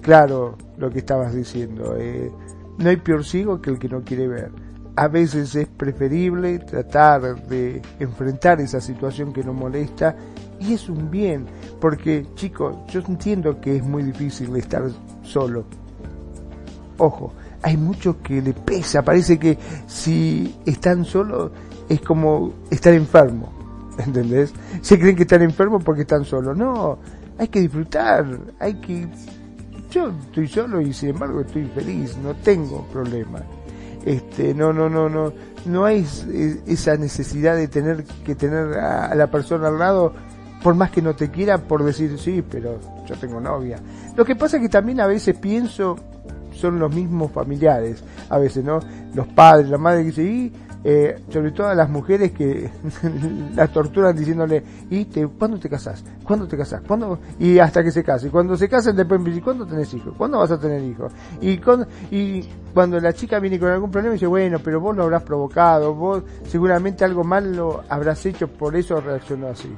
claro lo que estabas diciendo. Eh, no hay peor ciego que el que no quiere ver. A veces es preferible tratar de enfrentar esa situación que nos molesta y es un bien, porque chicos, yo entiendo que es muy difícil estar solo. Ojo, hay muchos que le pesa, parece que si están solos es como estar enfermo, ¿entendés? Se creen que están enfermos porque están solos. No, hay que disfrutar, hay que... Yo estoy solo y sin embargo estoy feliz, no tengo problema. Este, no, no, no, no, no hay esa necesidad de tener que tener a la persona al lado por más que no te quiera, por decir sí, pero yo tengo novia. Lo que pasa es que también a veces pienso, son los mismos familiares, a veces, ¿no? Los padres, la madre que dice, y eh, sobre todo las mujeres que las torturan diciéndole, ¿y te, cuándo te casás? ¿Cuándo te casás? ¿Cuándo? Y hasta que se case. Y cuando se casen después me dicen, ¿cuándo tenés hijos? ¿Cuándo vas a tener hijos? Y, con, y cuando la chica viene con algún problema dice, bueno, pero vos lo habrás provocado, vos seguramente algo malo habrás hecho, por eso reaccionó así.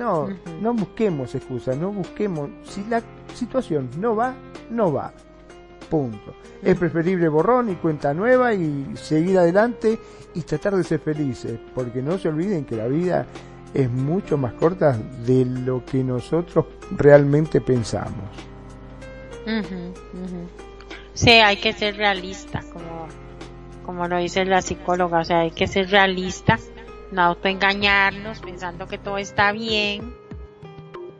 No, no busquemos excusas, no busquemos, si la situación no va, no va. Punto. Es preferible borrón y cuenta nueva y seguir adelante y tratar de ser felices, porque no se olviden que la vida es mucho más corta de lo que nosotros realmente pensamos. Sí, hay que ser realista, como, como lo dice la psicóloga, o sea, hay que ser realista, no autoengañarnos pensando que todo está bien,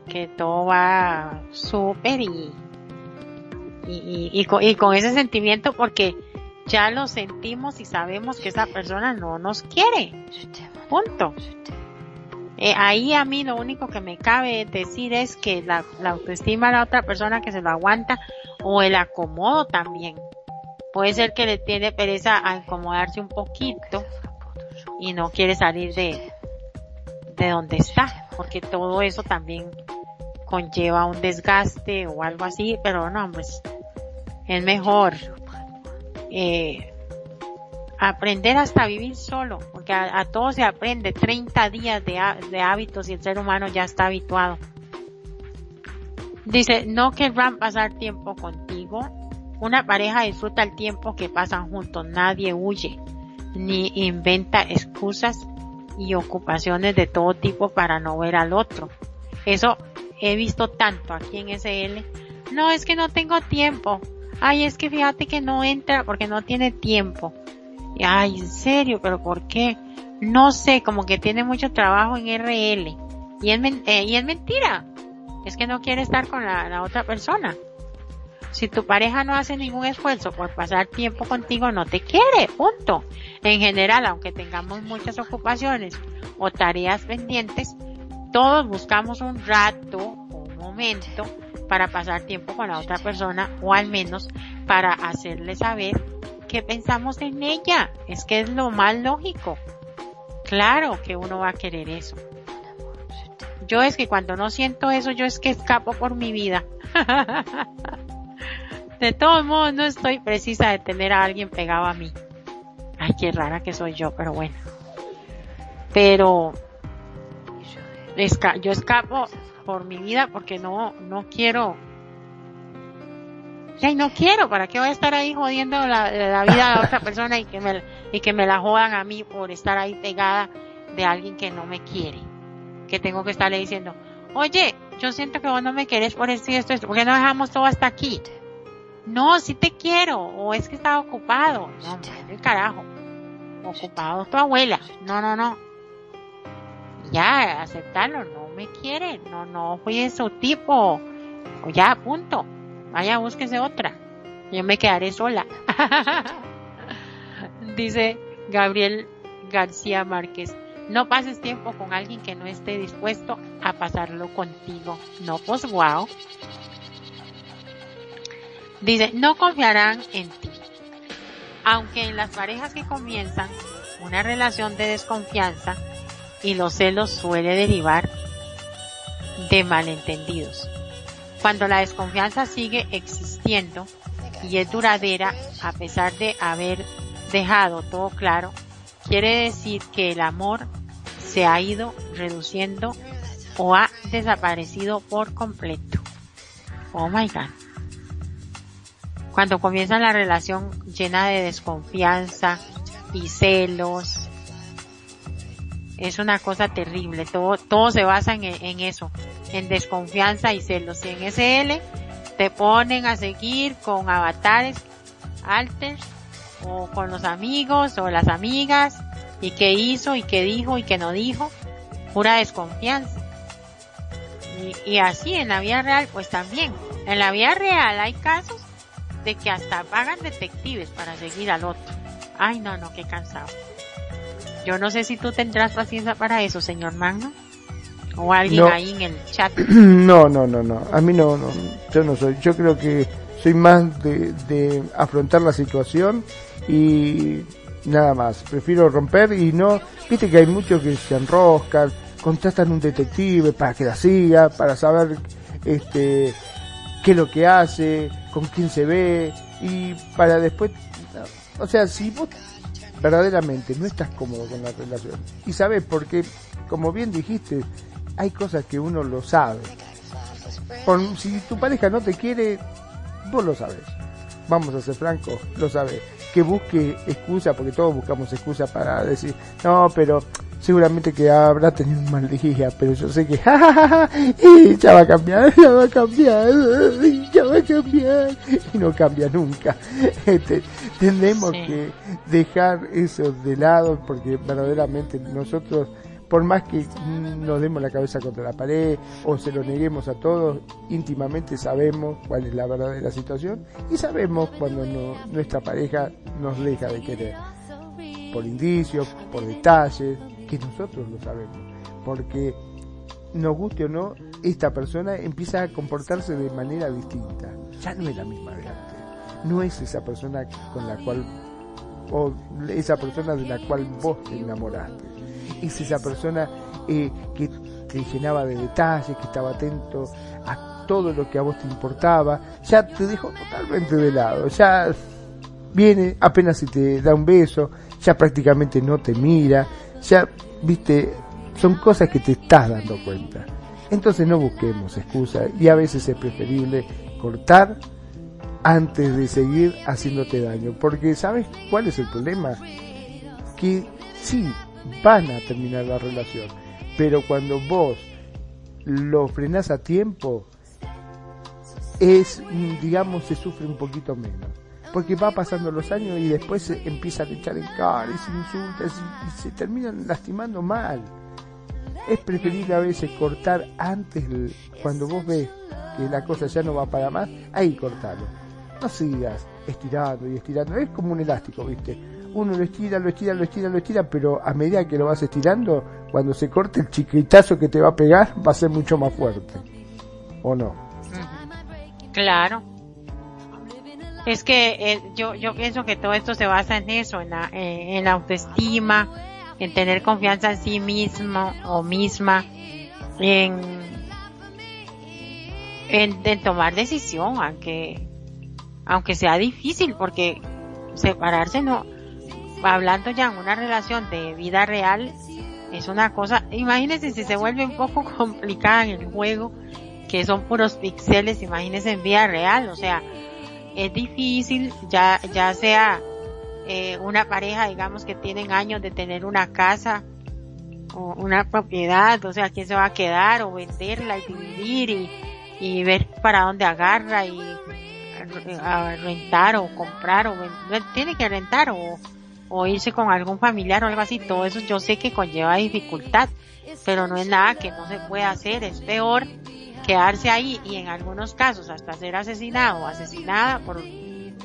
que todo va súper y, y, y, con, y con ese sentimiento porque ya lo sentimos y sabemos que esa persona no nos quiere. Punto. Eh, ahí a mí lo único que me cabe decir es que la, autoestima de la otra persona que se lo aguanta o el acomodo también. Puede ser que le tiene pereza a acomodarse un poquito y no quiere salir de, de donde está, porque todo eso también conlleva un desgaste o algo así, pero no, pues es mejor eh, aprender hasta vivir solo, porque a, todo se aprende 30 días de, de hábitos y el ser humano ya está habituado. Dice, no querrán pasar tiempo contigo. Una pareja disfruta el tiempo que pasan juntos, nadie huye, ni inventa excusas y ocupaciones de todo tipo para no ver al otro. Eso he visto tanto aquí en SL. No, es que no tengo tiempo. Ay, es que fíjate que no entra porque no tiene tiempo. Ay, en serio, pero ¿por qué? No sé, como que tiene mucho trabajo en RL. Y es, eh, y es mentira. Es que no quiere estar con la, la otra persona. Si tu pareja no hace ningún esfuerzo por pasar tiempo contigo, no te quiere, punto. En general, aunque tengamos muchas ocupaciones o tareas pendientes, todos buscamos un rato o un momento para pasar tiempo con la otra persona o al menos para hacerle saber que pensamos en ella. Es que es lo más lógico. Claro que uno va a querer eso. Yo es que cuando no siento eso, yo es que escapo por mi vida. de todos modos, no estoy precisa de tener a alguien pegado a mí. Ay, qué rara que soy yo, pero bueno. Pero yo escapo por mi vida porque no, no quiero ay, no quiero, ¿para qué voy a estar ahí jodiendo la, la vida de otra persona y que, me, y que me la jodan a mí por estar ahí pegada de alguien que no me quiere? Que tengo que estarle diciendo, oye, yo siento que vos no me querés por esto y esto, esto, ¿por qué no dejamos todo hasta aquí? No, sí te quiero, o es que estaba ocupado. No, el carajo. Ocupado tu abuela. No, no, no. Ya, aceptarlo, no me quiere, no, no fui su tipo. O ya, punto. Vaya, búsquese otra. Yo me quedaré sola. Dice Gabriel García Márquez. No pases tiempo con alguien que no esté dispuesto a pasarlo contigo. No, pues wow. Dice, no confiarán en ti. Aunque en las parejas que comienzan una relación de desconfianza y los celos suele derivar de malentendidos. Cuando la desconfianza sigue existiendo y es duradera a pesar de haber dejado todo claro, quiere decir que el amor se ha ido reduciendo o ha desaparecido por completo. Oh my god. Cuando comienza la relación llena de desconfianza y celos, es una cosa terrible. Todo, todo se basa en, eso en desconfianza y celos. Y en SL te ponen a seguir con avatares alters o con los amigos o las amigas y qué hizo y qué dijo y qué no dijo. Pura desconfianza. Y, y así en la vida real pues también. En la vida real hay casos de que hasta pagan detectives para seguir al otro. Ay no, no, qué cansado. Yo no sé si tú tendrás paciencia para eso, señor Magno. O alguien ahí en el chat. No, no, no, no. A mí no, no. Yo no soy. Yo creo que soy más de, de afrontar la situación y nada más. Prefiero romper y no. Viste que hay muchos que se enroscan, contratan un detective para que la siga, para saber este qué es lo que hace, con quién se ve y para después. O sea, si vos verdaderamente no estás cómodo con la relación y sabes porque, como bien dijiste, hay cosas que uno lo sabe. Por, si tu pareja no te quiere, vos lo sabes. Vamos a ser francos, lo sabes. Que busque excusa, porque todos buscamos excusa para decir, no, pero seguramente que habrá tenido un mal día, pero yo sé que y ya va a cambiar, ya va a cambiar, ya va a cambiar, y no cambia nunca. Este, tenemos que dejar eso de lado porque verdaderamente nosotros por más que nos demos la cabeza contra la pared o se lo neguemos a todos, íntimamente sabemos cuál es la verdadera situación y sabemos cuando nuestra pareja nos deja de querer. Por indicios, por detalles, que nosotros lo sabemos. Porque nos guste o no, esta persona empieza a comportarse de manera distinta. Ya no es la misma de antes. No es esa persona con la cual, o esa persona de la cual vos te enamoraste es esa persona eh, que te llenaba de detalles, que estaba atento a todo lo que a vos te importaba, ya te dejó totalmente de lado, ya viene apenas si te da un beso, ya prácticamente no te mira, ya, viste, son cosas que te estás dando cuenta. Entonces no busquemos excusas y a veces es preferible cortar antes de seguir haciéndote daño. Porque ¿sabes cuál es el problema? Que sí, van a terminar la relación. Pero cuando vos lo frenás a tiempo, es, digamos, se sufre un poquito menos. Porque va pasando los años y después se empiezan a echar en cara y se insultan y se terminan lastimando mal. Es preferible a veces cortar antes, cuando vos ves que la cosa ya no va para más, ahí cortarlo. No sigas estirando y estirando. Es como un elástico, ¿viste? Uno lo estira, lo estira, lo estira, lo estira, pero a medida que lo vas estirando, cuando se corte el chiquitazo que te va a pegar, va a ser mucho más fuerte. ¿O no? Claro. Es que eh, yo, yo pienso que todo esto se basa en eso, en la, eh, en la autoestima, en tener confianza en sí mismo o misma, en, en, en tomar decisión, aunque, aunque sea difícil, porque separarse no, hablando ya en una relación de vida real, es una cosa, imagínense si se vuelve un poco complicada en el juego, que son puros píxeles, imagínense en vida real, o sea, es difícil, ya, ya sea eh, una pareja, digamos, que tienen años de tener una casa o una propiedad, o sea, quién se va a quedar o venderla y dividir y, y ver para dónde agarra y a rentar o comprar o tiene que rentar o o irse con algún familiar o algo así, todo eso yo sé que conlleva dificultad, pero no es nada que no se pueda hacer, es peor quedarse ahí y en algunos casos hasta ser asesinado o asesinada por,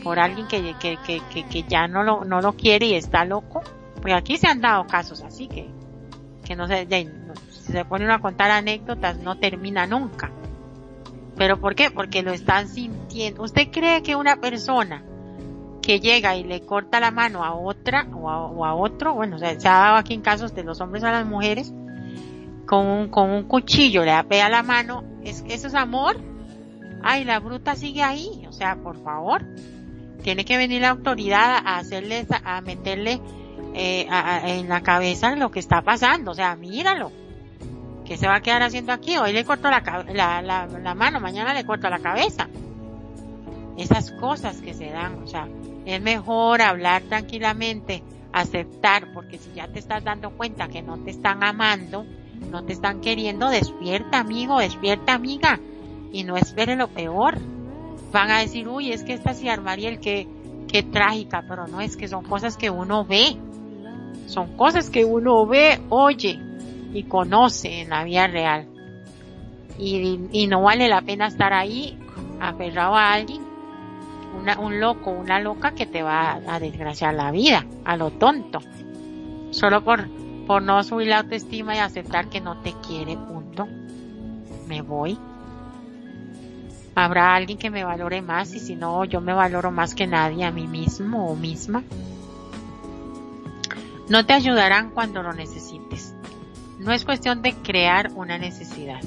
por alguien que, que, que, que, ya no lo, no lo quiere y está loco, porque aquí se han dado casos así que, que no se, si se pone a contar anécdotas no termina nunca. ¿Pero por qué? Porque lo están sintiendo. ¿Usted cree que una persona que llega y le corta la mano a otra o a, otro, bueno, se ha dado aquí en casos de los hombres a las mujeres, con un, con un cuchillo le apea la mano, ¿es, ¿eso es amor? Ay, la bruta sigue ahí, o sea, por favor, tiene que venir la autoridad a hacerle, a meterle eh, en la cabeza lo que está pasando, o sea, míralo. ¿Qué se va a quedar haciendo aquí? Hoy le corto la, la, la, la mano, mañana le corto la cabeza. Esas cosas que se dan, o sea, es mejor hablar tranquilamente, aceptar, porque si ya te estás dando cuenta que no te están amando, no te están queriendo, despierta amigo, despierta amiga, y no espere lo peor. Van a decir, uy, es que esta sí Mariel, qué, qué trágica, pero no, es que son cosas que uno ve, son cosas que uno ve, oye y conoce en la vida real. Y, y no vale la pena estar ahí aferrado a alguien un loco, una loca que te va a, desgraciar la vida, a lo tonto. Solo por, por no subir la autoestima y aceptar que no te quiere, punto. Me voy. Habrá alguien que me valore más y si no, yo me valoro más que nadie, a mí mismo o misma. No te ayudarán cuando lo necesites. No es cuestión de crear una necesidad.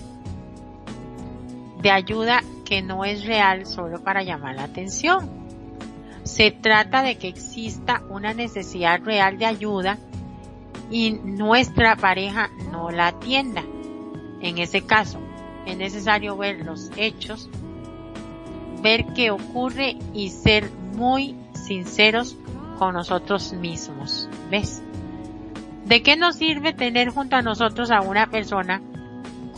De ayuda que no es real solo para llamar la atención. Se trata de que exista una necesidad real de ayuda y nuestra pareja no la atienda. En ese caso, es necesario ver los hechos, ver qué ocurre y ser muy sinceros con nosotros mismos. ¿Ves? ¿De qué nos sirve tener junto a nosotros a una persona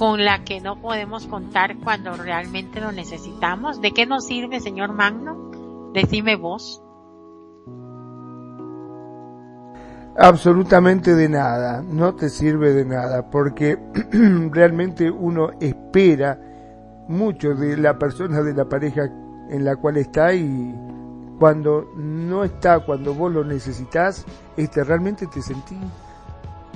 con la que no podemos contar cuando realmente lo necesitamos? ¿De qué nos sirve, señor Magno? Decime vos. Absolutamente de nada, no te sirve de nada, porque realmente uno espera mucho de la persona, de la pareja en la cual está y cuando no está, cuando vos lo necesitas, este, realmente te sentís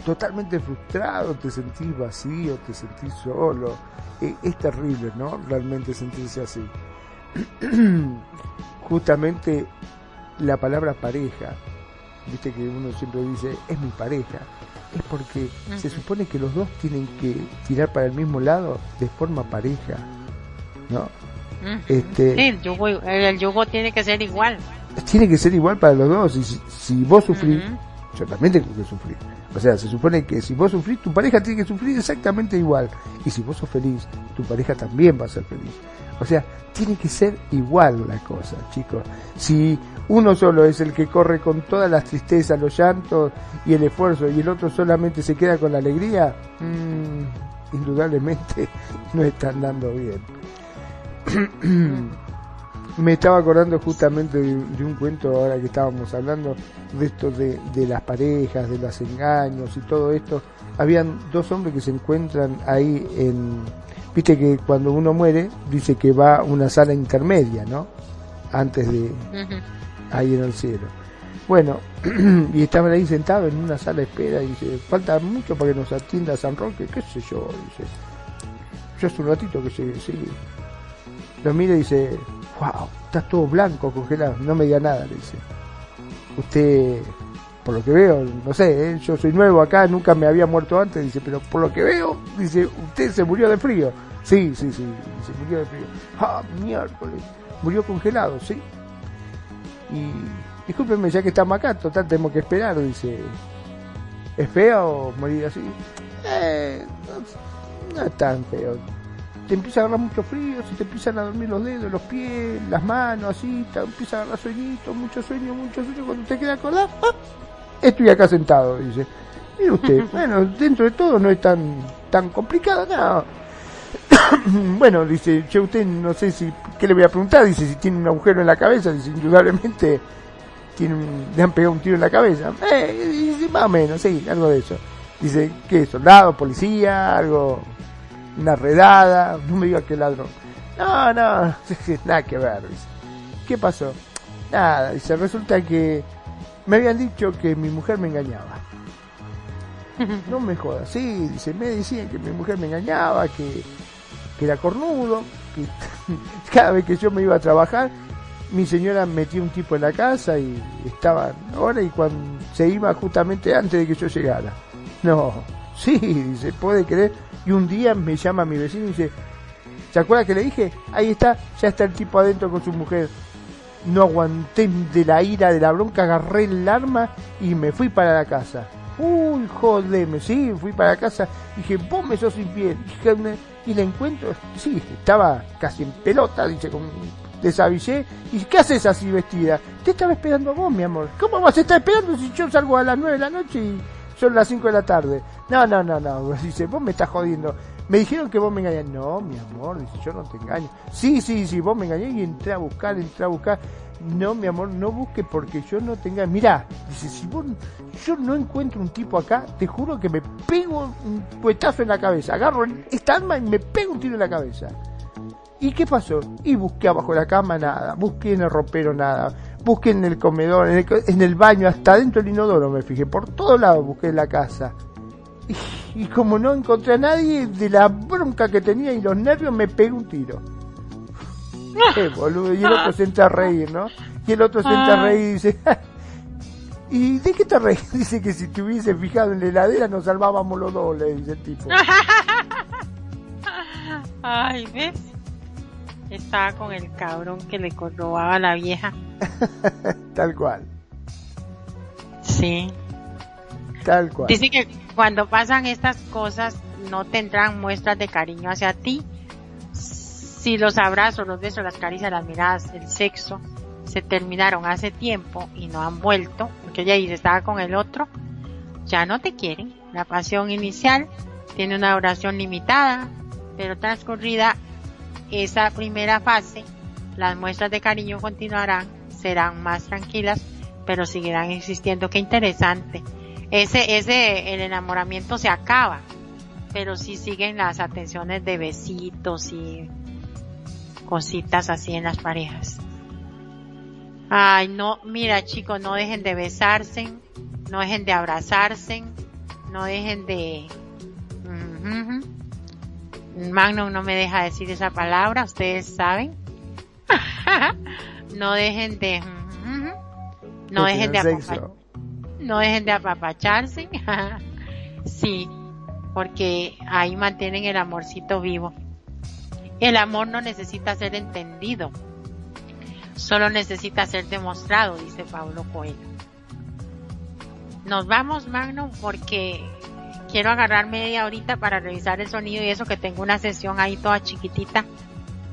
totalmente frustrado, te sentís vacío, te sentís solo. E, es terrible, ¿no? Realmente sentirse así. Justamente la palabra pareja viste que uno siempre dice, es mi pareja, es porque se supone que los dos tienen que tirar para el mismo lado de forma pareja, ¿no? este, sí, el yugo, el yugo tiene que ser igual. Tiene que ser igual para los dos, y si, vos sufrís, yo también tengo que sufrir. O sea, se supone que si vos sufrís, tu pareja tiene que sufrir exactamente igual. Y si vos sos feliz, tu pareja también va a ser feliz. O sea, tiene que ser igual la cosa, chicos. Si uno solo es el que corre con todas las tristezas, los llantos y el esfuerzo, y el otro solamente se queda con la alegría, mmm, indudablemente no están dando bien. Me estaba acordando justamente de, un cuento ahora que estábamos hablando de esto de, de las parejas, de los engaños y todo esto. Habían dos hombres que se encuentran ahí en, viste que cuando uno muere dice que va a una sala intermedia, ¿no? Antes de, ahí en el cielo. Bueno, y estaban ahí sentados en una sala de espera y dice, falta mucho para que nos atienda San Roque, qué sé yo, dice. Yo hace un ratito que llegué, sí. Lo mira y dice, wow, estás todo blanco, congelado, no me diga nada, dice. Usted, por lo que veo, no sé, ¿eh? yo soy nuevo acá, nunca me había muerto antes, dice, pero por lo que veo, dice, usted se murió de frío. Sí, sí, sí, se murió de frío. Ah, miércoles, murió congelado, sí. Y discúlpenme, ya que estamos acá, total tenemos que esperar, dice. ¿Es feo morir así? Eh, no, es tan feo. Te empieza a agarrar mucho frío, se te empiezan a dormir los dedos, los pies, las manos, así, te empieza a agarrar sueñito, mucho sueño, mucho sueño. Cuando te queda acordar, ¡ah! estoy acá sentado, dice. Mire usted, bueno, dentro de todo no es tan, tan complicado, no. bueno, dice, yo usted no sé si, ¿qué le voy a preguntar? Dice, si tiene un agujero en la cabeza, dice, indudablemente tiene le han pegado un tiro en la cabeza. Eh, dice, más o menos, sí, algo de eso. Dice, ¿qué? ¿Soldado? ¿Policía? ¿Algo? ¿Una redada? No me diga que ladrón. No, no, nada que ver, dice. ¿Qué pasó? Nada, dice, resulta que me habían dicho que mi mujer me engañaba. No me jodas, sí, dice, me decían que mi mujer me engañaba, que que era cornudo, que cada vez que yo me iba a trabajar, mi señora metía un tipo en la casa y estaba ahora y cuando se iba justamente antes de que yo llegara. No, sí, dice, puede creer. Y un día me llama mi vecino y dice, ¿se acuerda que le dije? Ahí está, ya está el tipo adentro con su mujer. No aguanté de la ira, de la bronca, agarré el arma y me fui para la casa. Uy, jodeme, sí, fui para casa. Dije, vos me sos infiel. Y la encuentro, sí, estaba casi en pelota, dice, con desavillé. ¿Y qué haces así vestida? Te estaba esperando a vos, mi amor. ¿Cómo vas a estar esperando si yo salgo a las 9 de la noche y son las 5 de la tarde? No, no, no, no. Dice, vos me estás jodiendo. Me dijeron que vos me engañás. No, mi amor, dice, yo no te engaño. Sí, sí, sí, vos me engañás y entré a buscar, entré a buscar. No, mi amor, no busque porque yo no tenga. Mirá, dice, si vos, yo no encuentro un tipo acá, te juro que me pego un puestazo en la cabeza. Agarro esta arma y me pego un tiro en la cabeza. ¿Y qué pasó? Y busqué abajo la cama nada, busqué en el ropero nada, busqué en el comedor, en el, baño, hasta dentro del inodoro me fijé, por todos lados busqué en la casa. Y, y, como no encontré a nadie, de la bronca que tenía y los nervios me pegué un tiro. Qué boludo. Y el otro se entra a reír, ¿no? Y el otro se entra a reír y dice, ¿y de qué te reís? Dice que si te hubiese fijado en la heladera nos salvábamos los dos, le dice el tipo. Ay, ¿ves? Estaba con el cabrón que le robaba a la vieja. Tal cual. Sí. Tal cual. Dice que cuando pasan estas cosas, no tendrán muestras de cariño hacia ti. Si los abrazos, los besos, las caricias, las miradas, el sexo se terminaron hace tiempo y no han vuelto, porque ella dice estaba con el otro, ya no te quieren. La pasión inicial tiene una duración limitada, pero transcurrida esa primera fase, las muestras de cariño continuarán, serán más tranquilas, pero seguirán existiendo. Qué interesante. Ese, ese, el enamoramiento se acaba, pero sí siguen las atenciones de besitos y cositas así en las parejas. Ay, no, mira chicos, no dejen de besarse, no dejen de abrazarse, no dejen de... Magnum no me deja decir esa palabra, ustedes saben. no dejen de... no dejen de no dejen de apapacharse. sí, porque ahí mantienen el amorcito vivo. El amor no necesita ser entendido, solo necesita ser demostrado, dice Pablo Coelho. Nos vamos, Magnum, porque quiero agarrar media horita para revisar el sonido y eso que tengo una sesión ahí toda chiquitita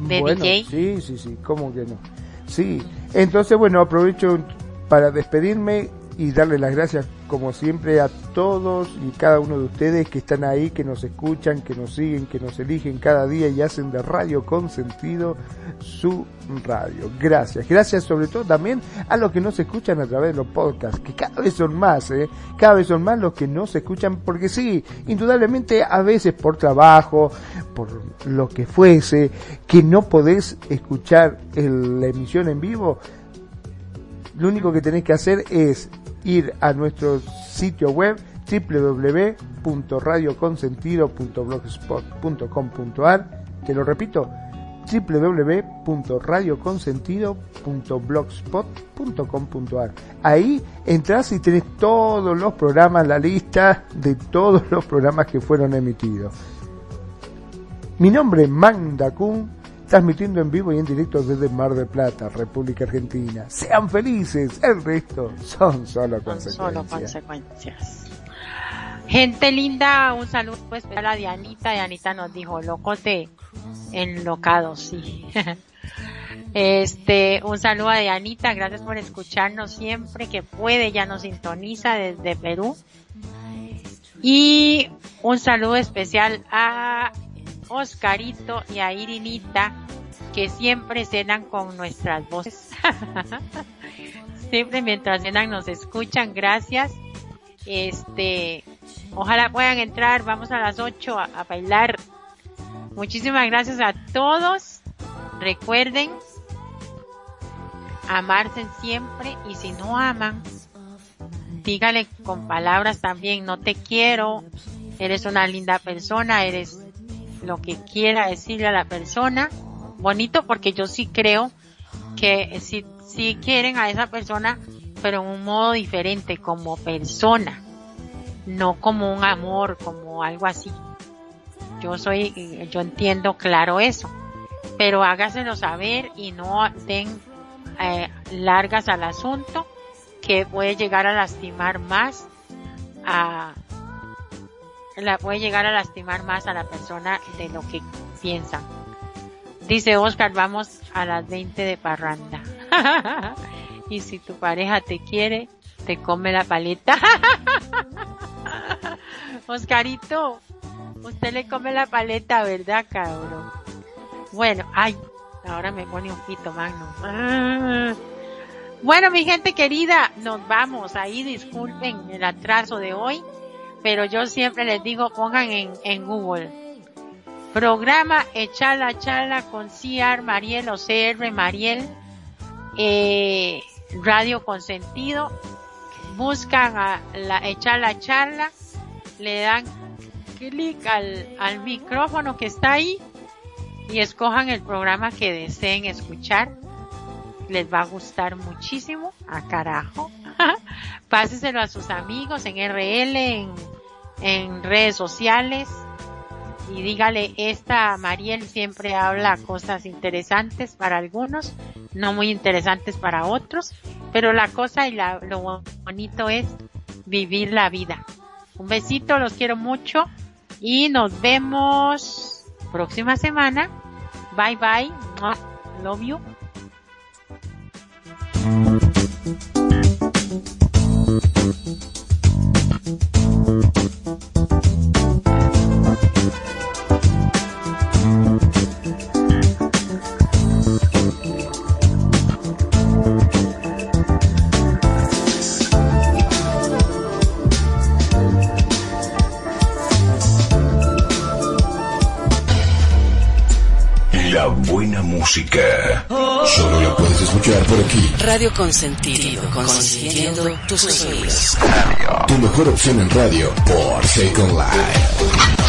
de bueno, Sí, sí, sí, ¿cómo que no? Sí, entonces bueno, aprovecho para despedirme y darle las gracias como siempre a todos y cada uno de ustedes que están ahí, que nos escuchan, que nos siguen, que nos eligen cada día y hacen de Radio con sentido su radio. Gracias. Gracias sobre todo también a los que nos escuchan a través de los podcasts, que cada vez son más, ¿eh? Cada vez son más los que nos escuchan porque sí, indudablemente a veces por trabajo, por lo que fuese, que no podés escuchar la emisión en vivo, lo único que tenés que hacer es ir a nuestro sitio web www.radioconsentido.blogspot.com.ar te lo repito www.radioconsentido.blogspot.com.ar Ahí entras y tenés todos los programas, la lista de todos los programas que fueron emitidos. Mi nombre es Magda Kuhn transmitiendo en vivo y en directo desde Mar del Plata, República Argentina. Sean felices, el resto son solo consecuencias. Solo consecuencias. Gente linda, un saludo especial a Dianita. Dianita nos dijo, locote, enlocado, sí. Este, un saludo a Dianita, gracias por escucharnos siempre que puede, ya nos sintoniza desde Perú. Y un saludo especial a Oscarito y a Irinita, que siempre cenan con nuestras voces. siempre mientras cenan nos escuchan, gracias. Este, ojalá puedan entrar, vamos a las 8 a, bailar. Muchísimas gracias a todos. Recuerden amarse siempre y si no aman, dígale con palabras también, no te quiero, eres una linda persona, eres lo que quiera decirle a la persona. Bonito porque yo sí creo que si, si quieren a esa persona, pero en un modo diferente, como persona, no como un amor, como algo así. Yo soy, yo entiendo claro eso, pero hágaselo saber y no den eh, largas al asunto que puede llegar a lastimar más a, la puede llegar a lastimar más a la persona de lo que piensan. Dice Oscar, vamos a las 20 de parranda. y si tu pareja te quiere, te come la paleta. Oscarito, usted le come la paleta, ¿verdad, cabrón? Bueno, ay, ahora me pone un pito magno. Bueno, mi gente querida, nos vamos. Ahí disculpen el atraso de hoy pero yo siempre les digo pongan en, Google. Programa Echala Charla con CR Mariel o CR Mariel eh, Radio Consentido. Buscan a la Echala Charla le dan clic al, al micrófono que está ahí y escojan el programa que deseen escuchar. Les va a gustar muchísimo a carajo. Páseselo a sus amigos en RL en en redes sociales y dígale, esta Mariel siempre habla cosas interesantes para algunos, no muy interesantes para otros, pero la cosa y lo bonito es vivir la vida. Un besito, los quiero mucho Y nos vemos próxima semana. Bye bye. Love you. Música. Solo la puedes escuchar por aquí. Radio Consentido, consintiendo tus oídos. Tu mejor opción en radio por Second Life.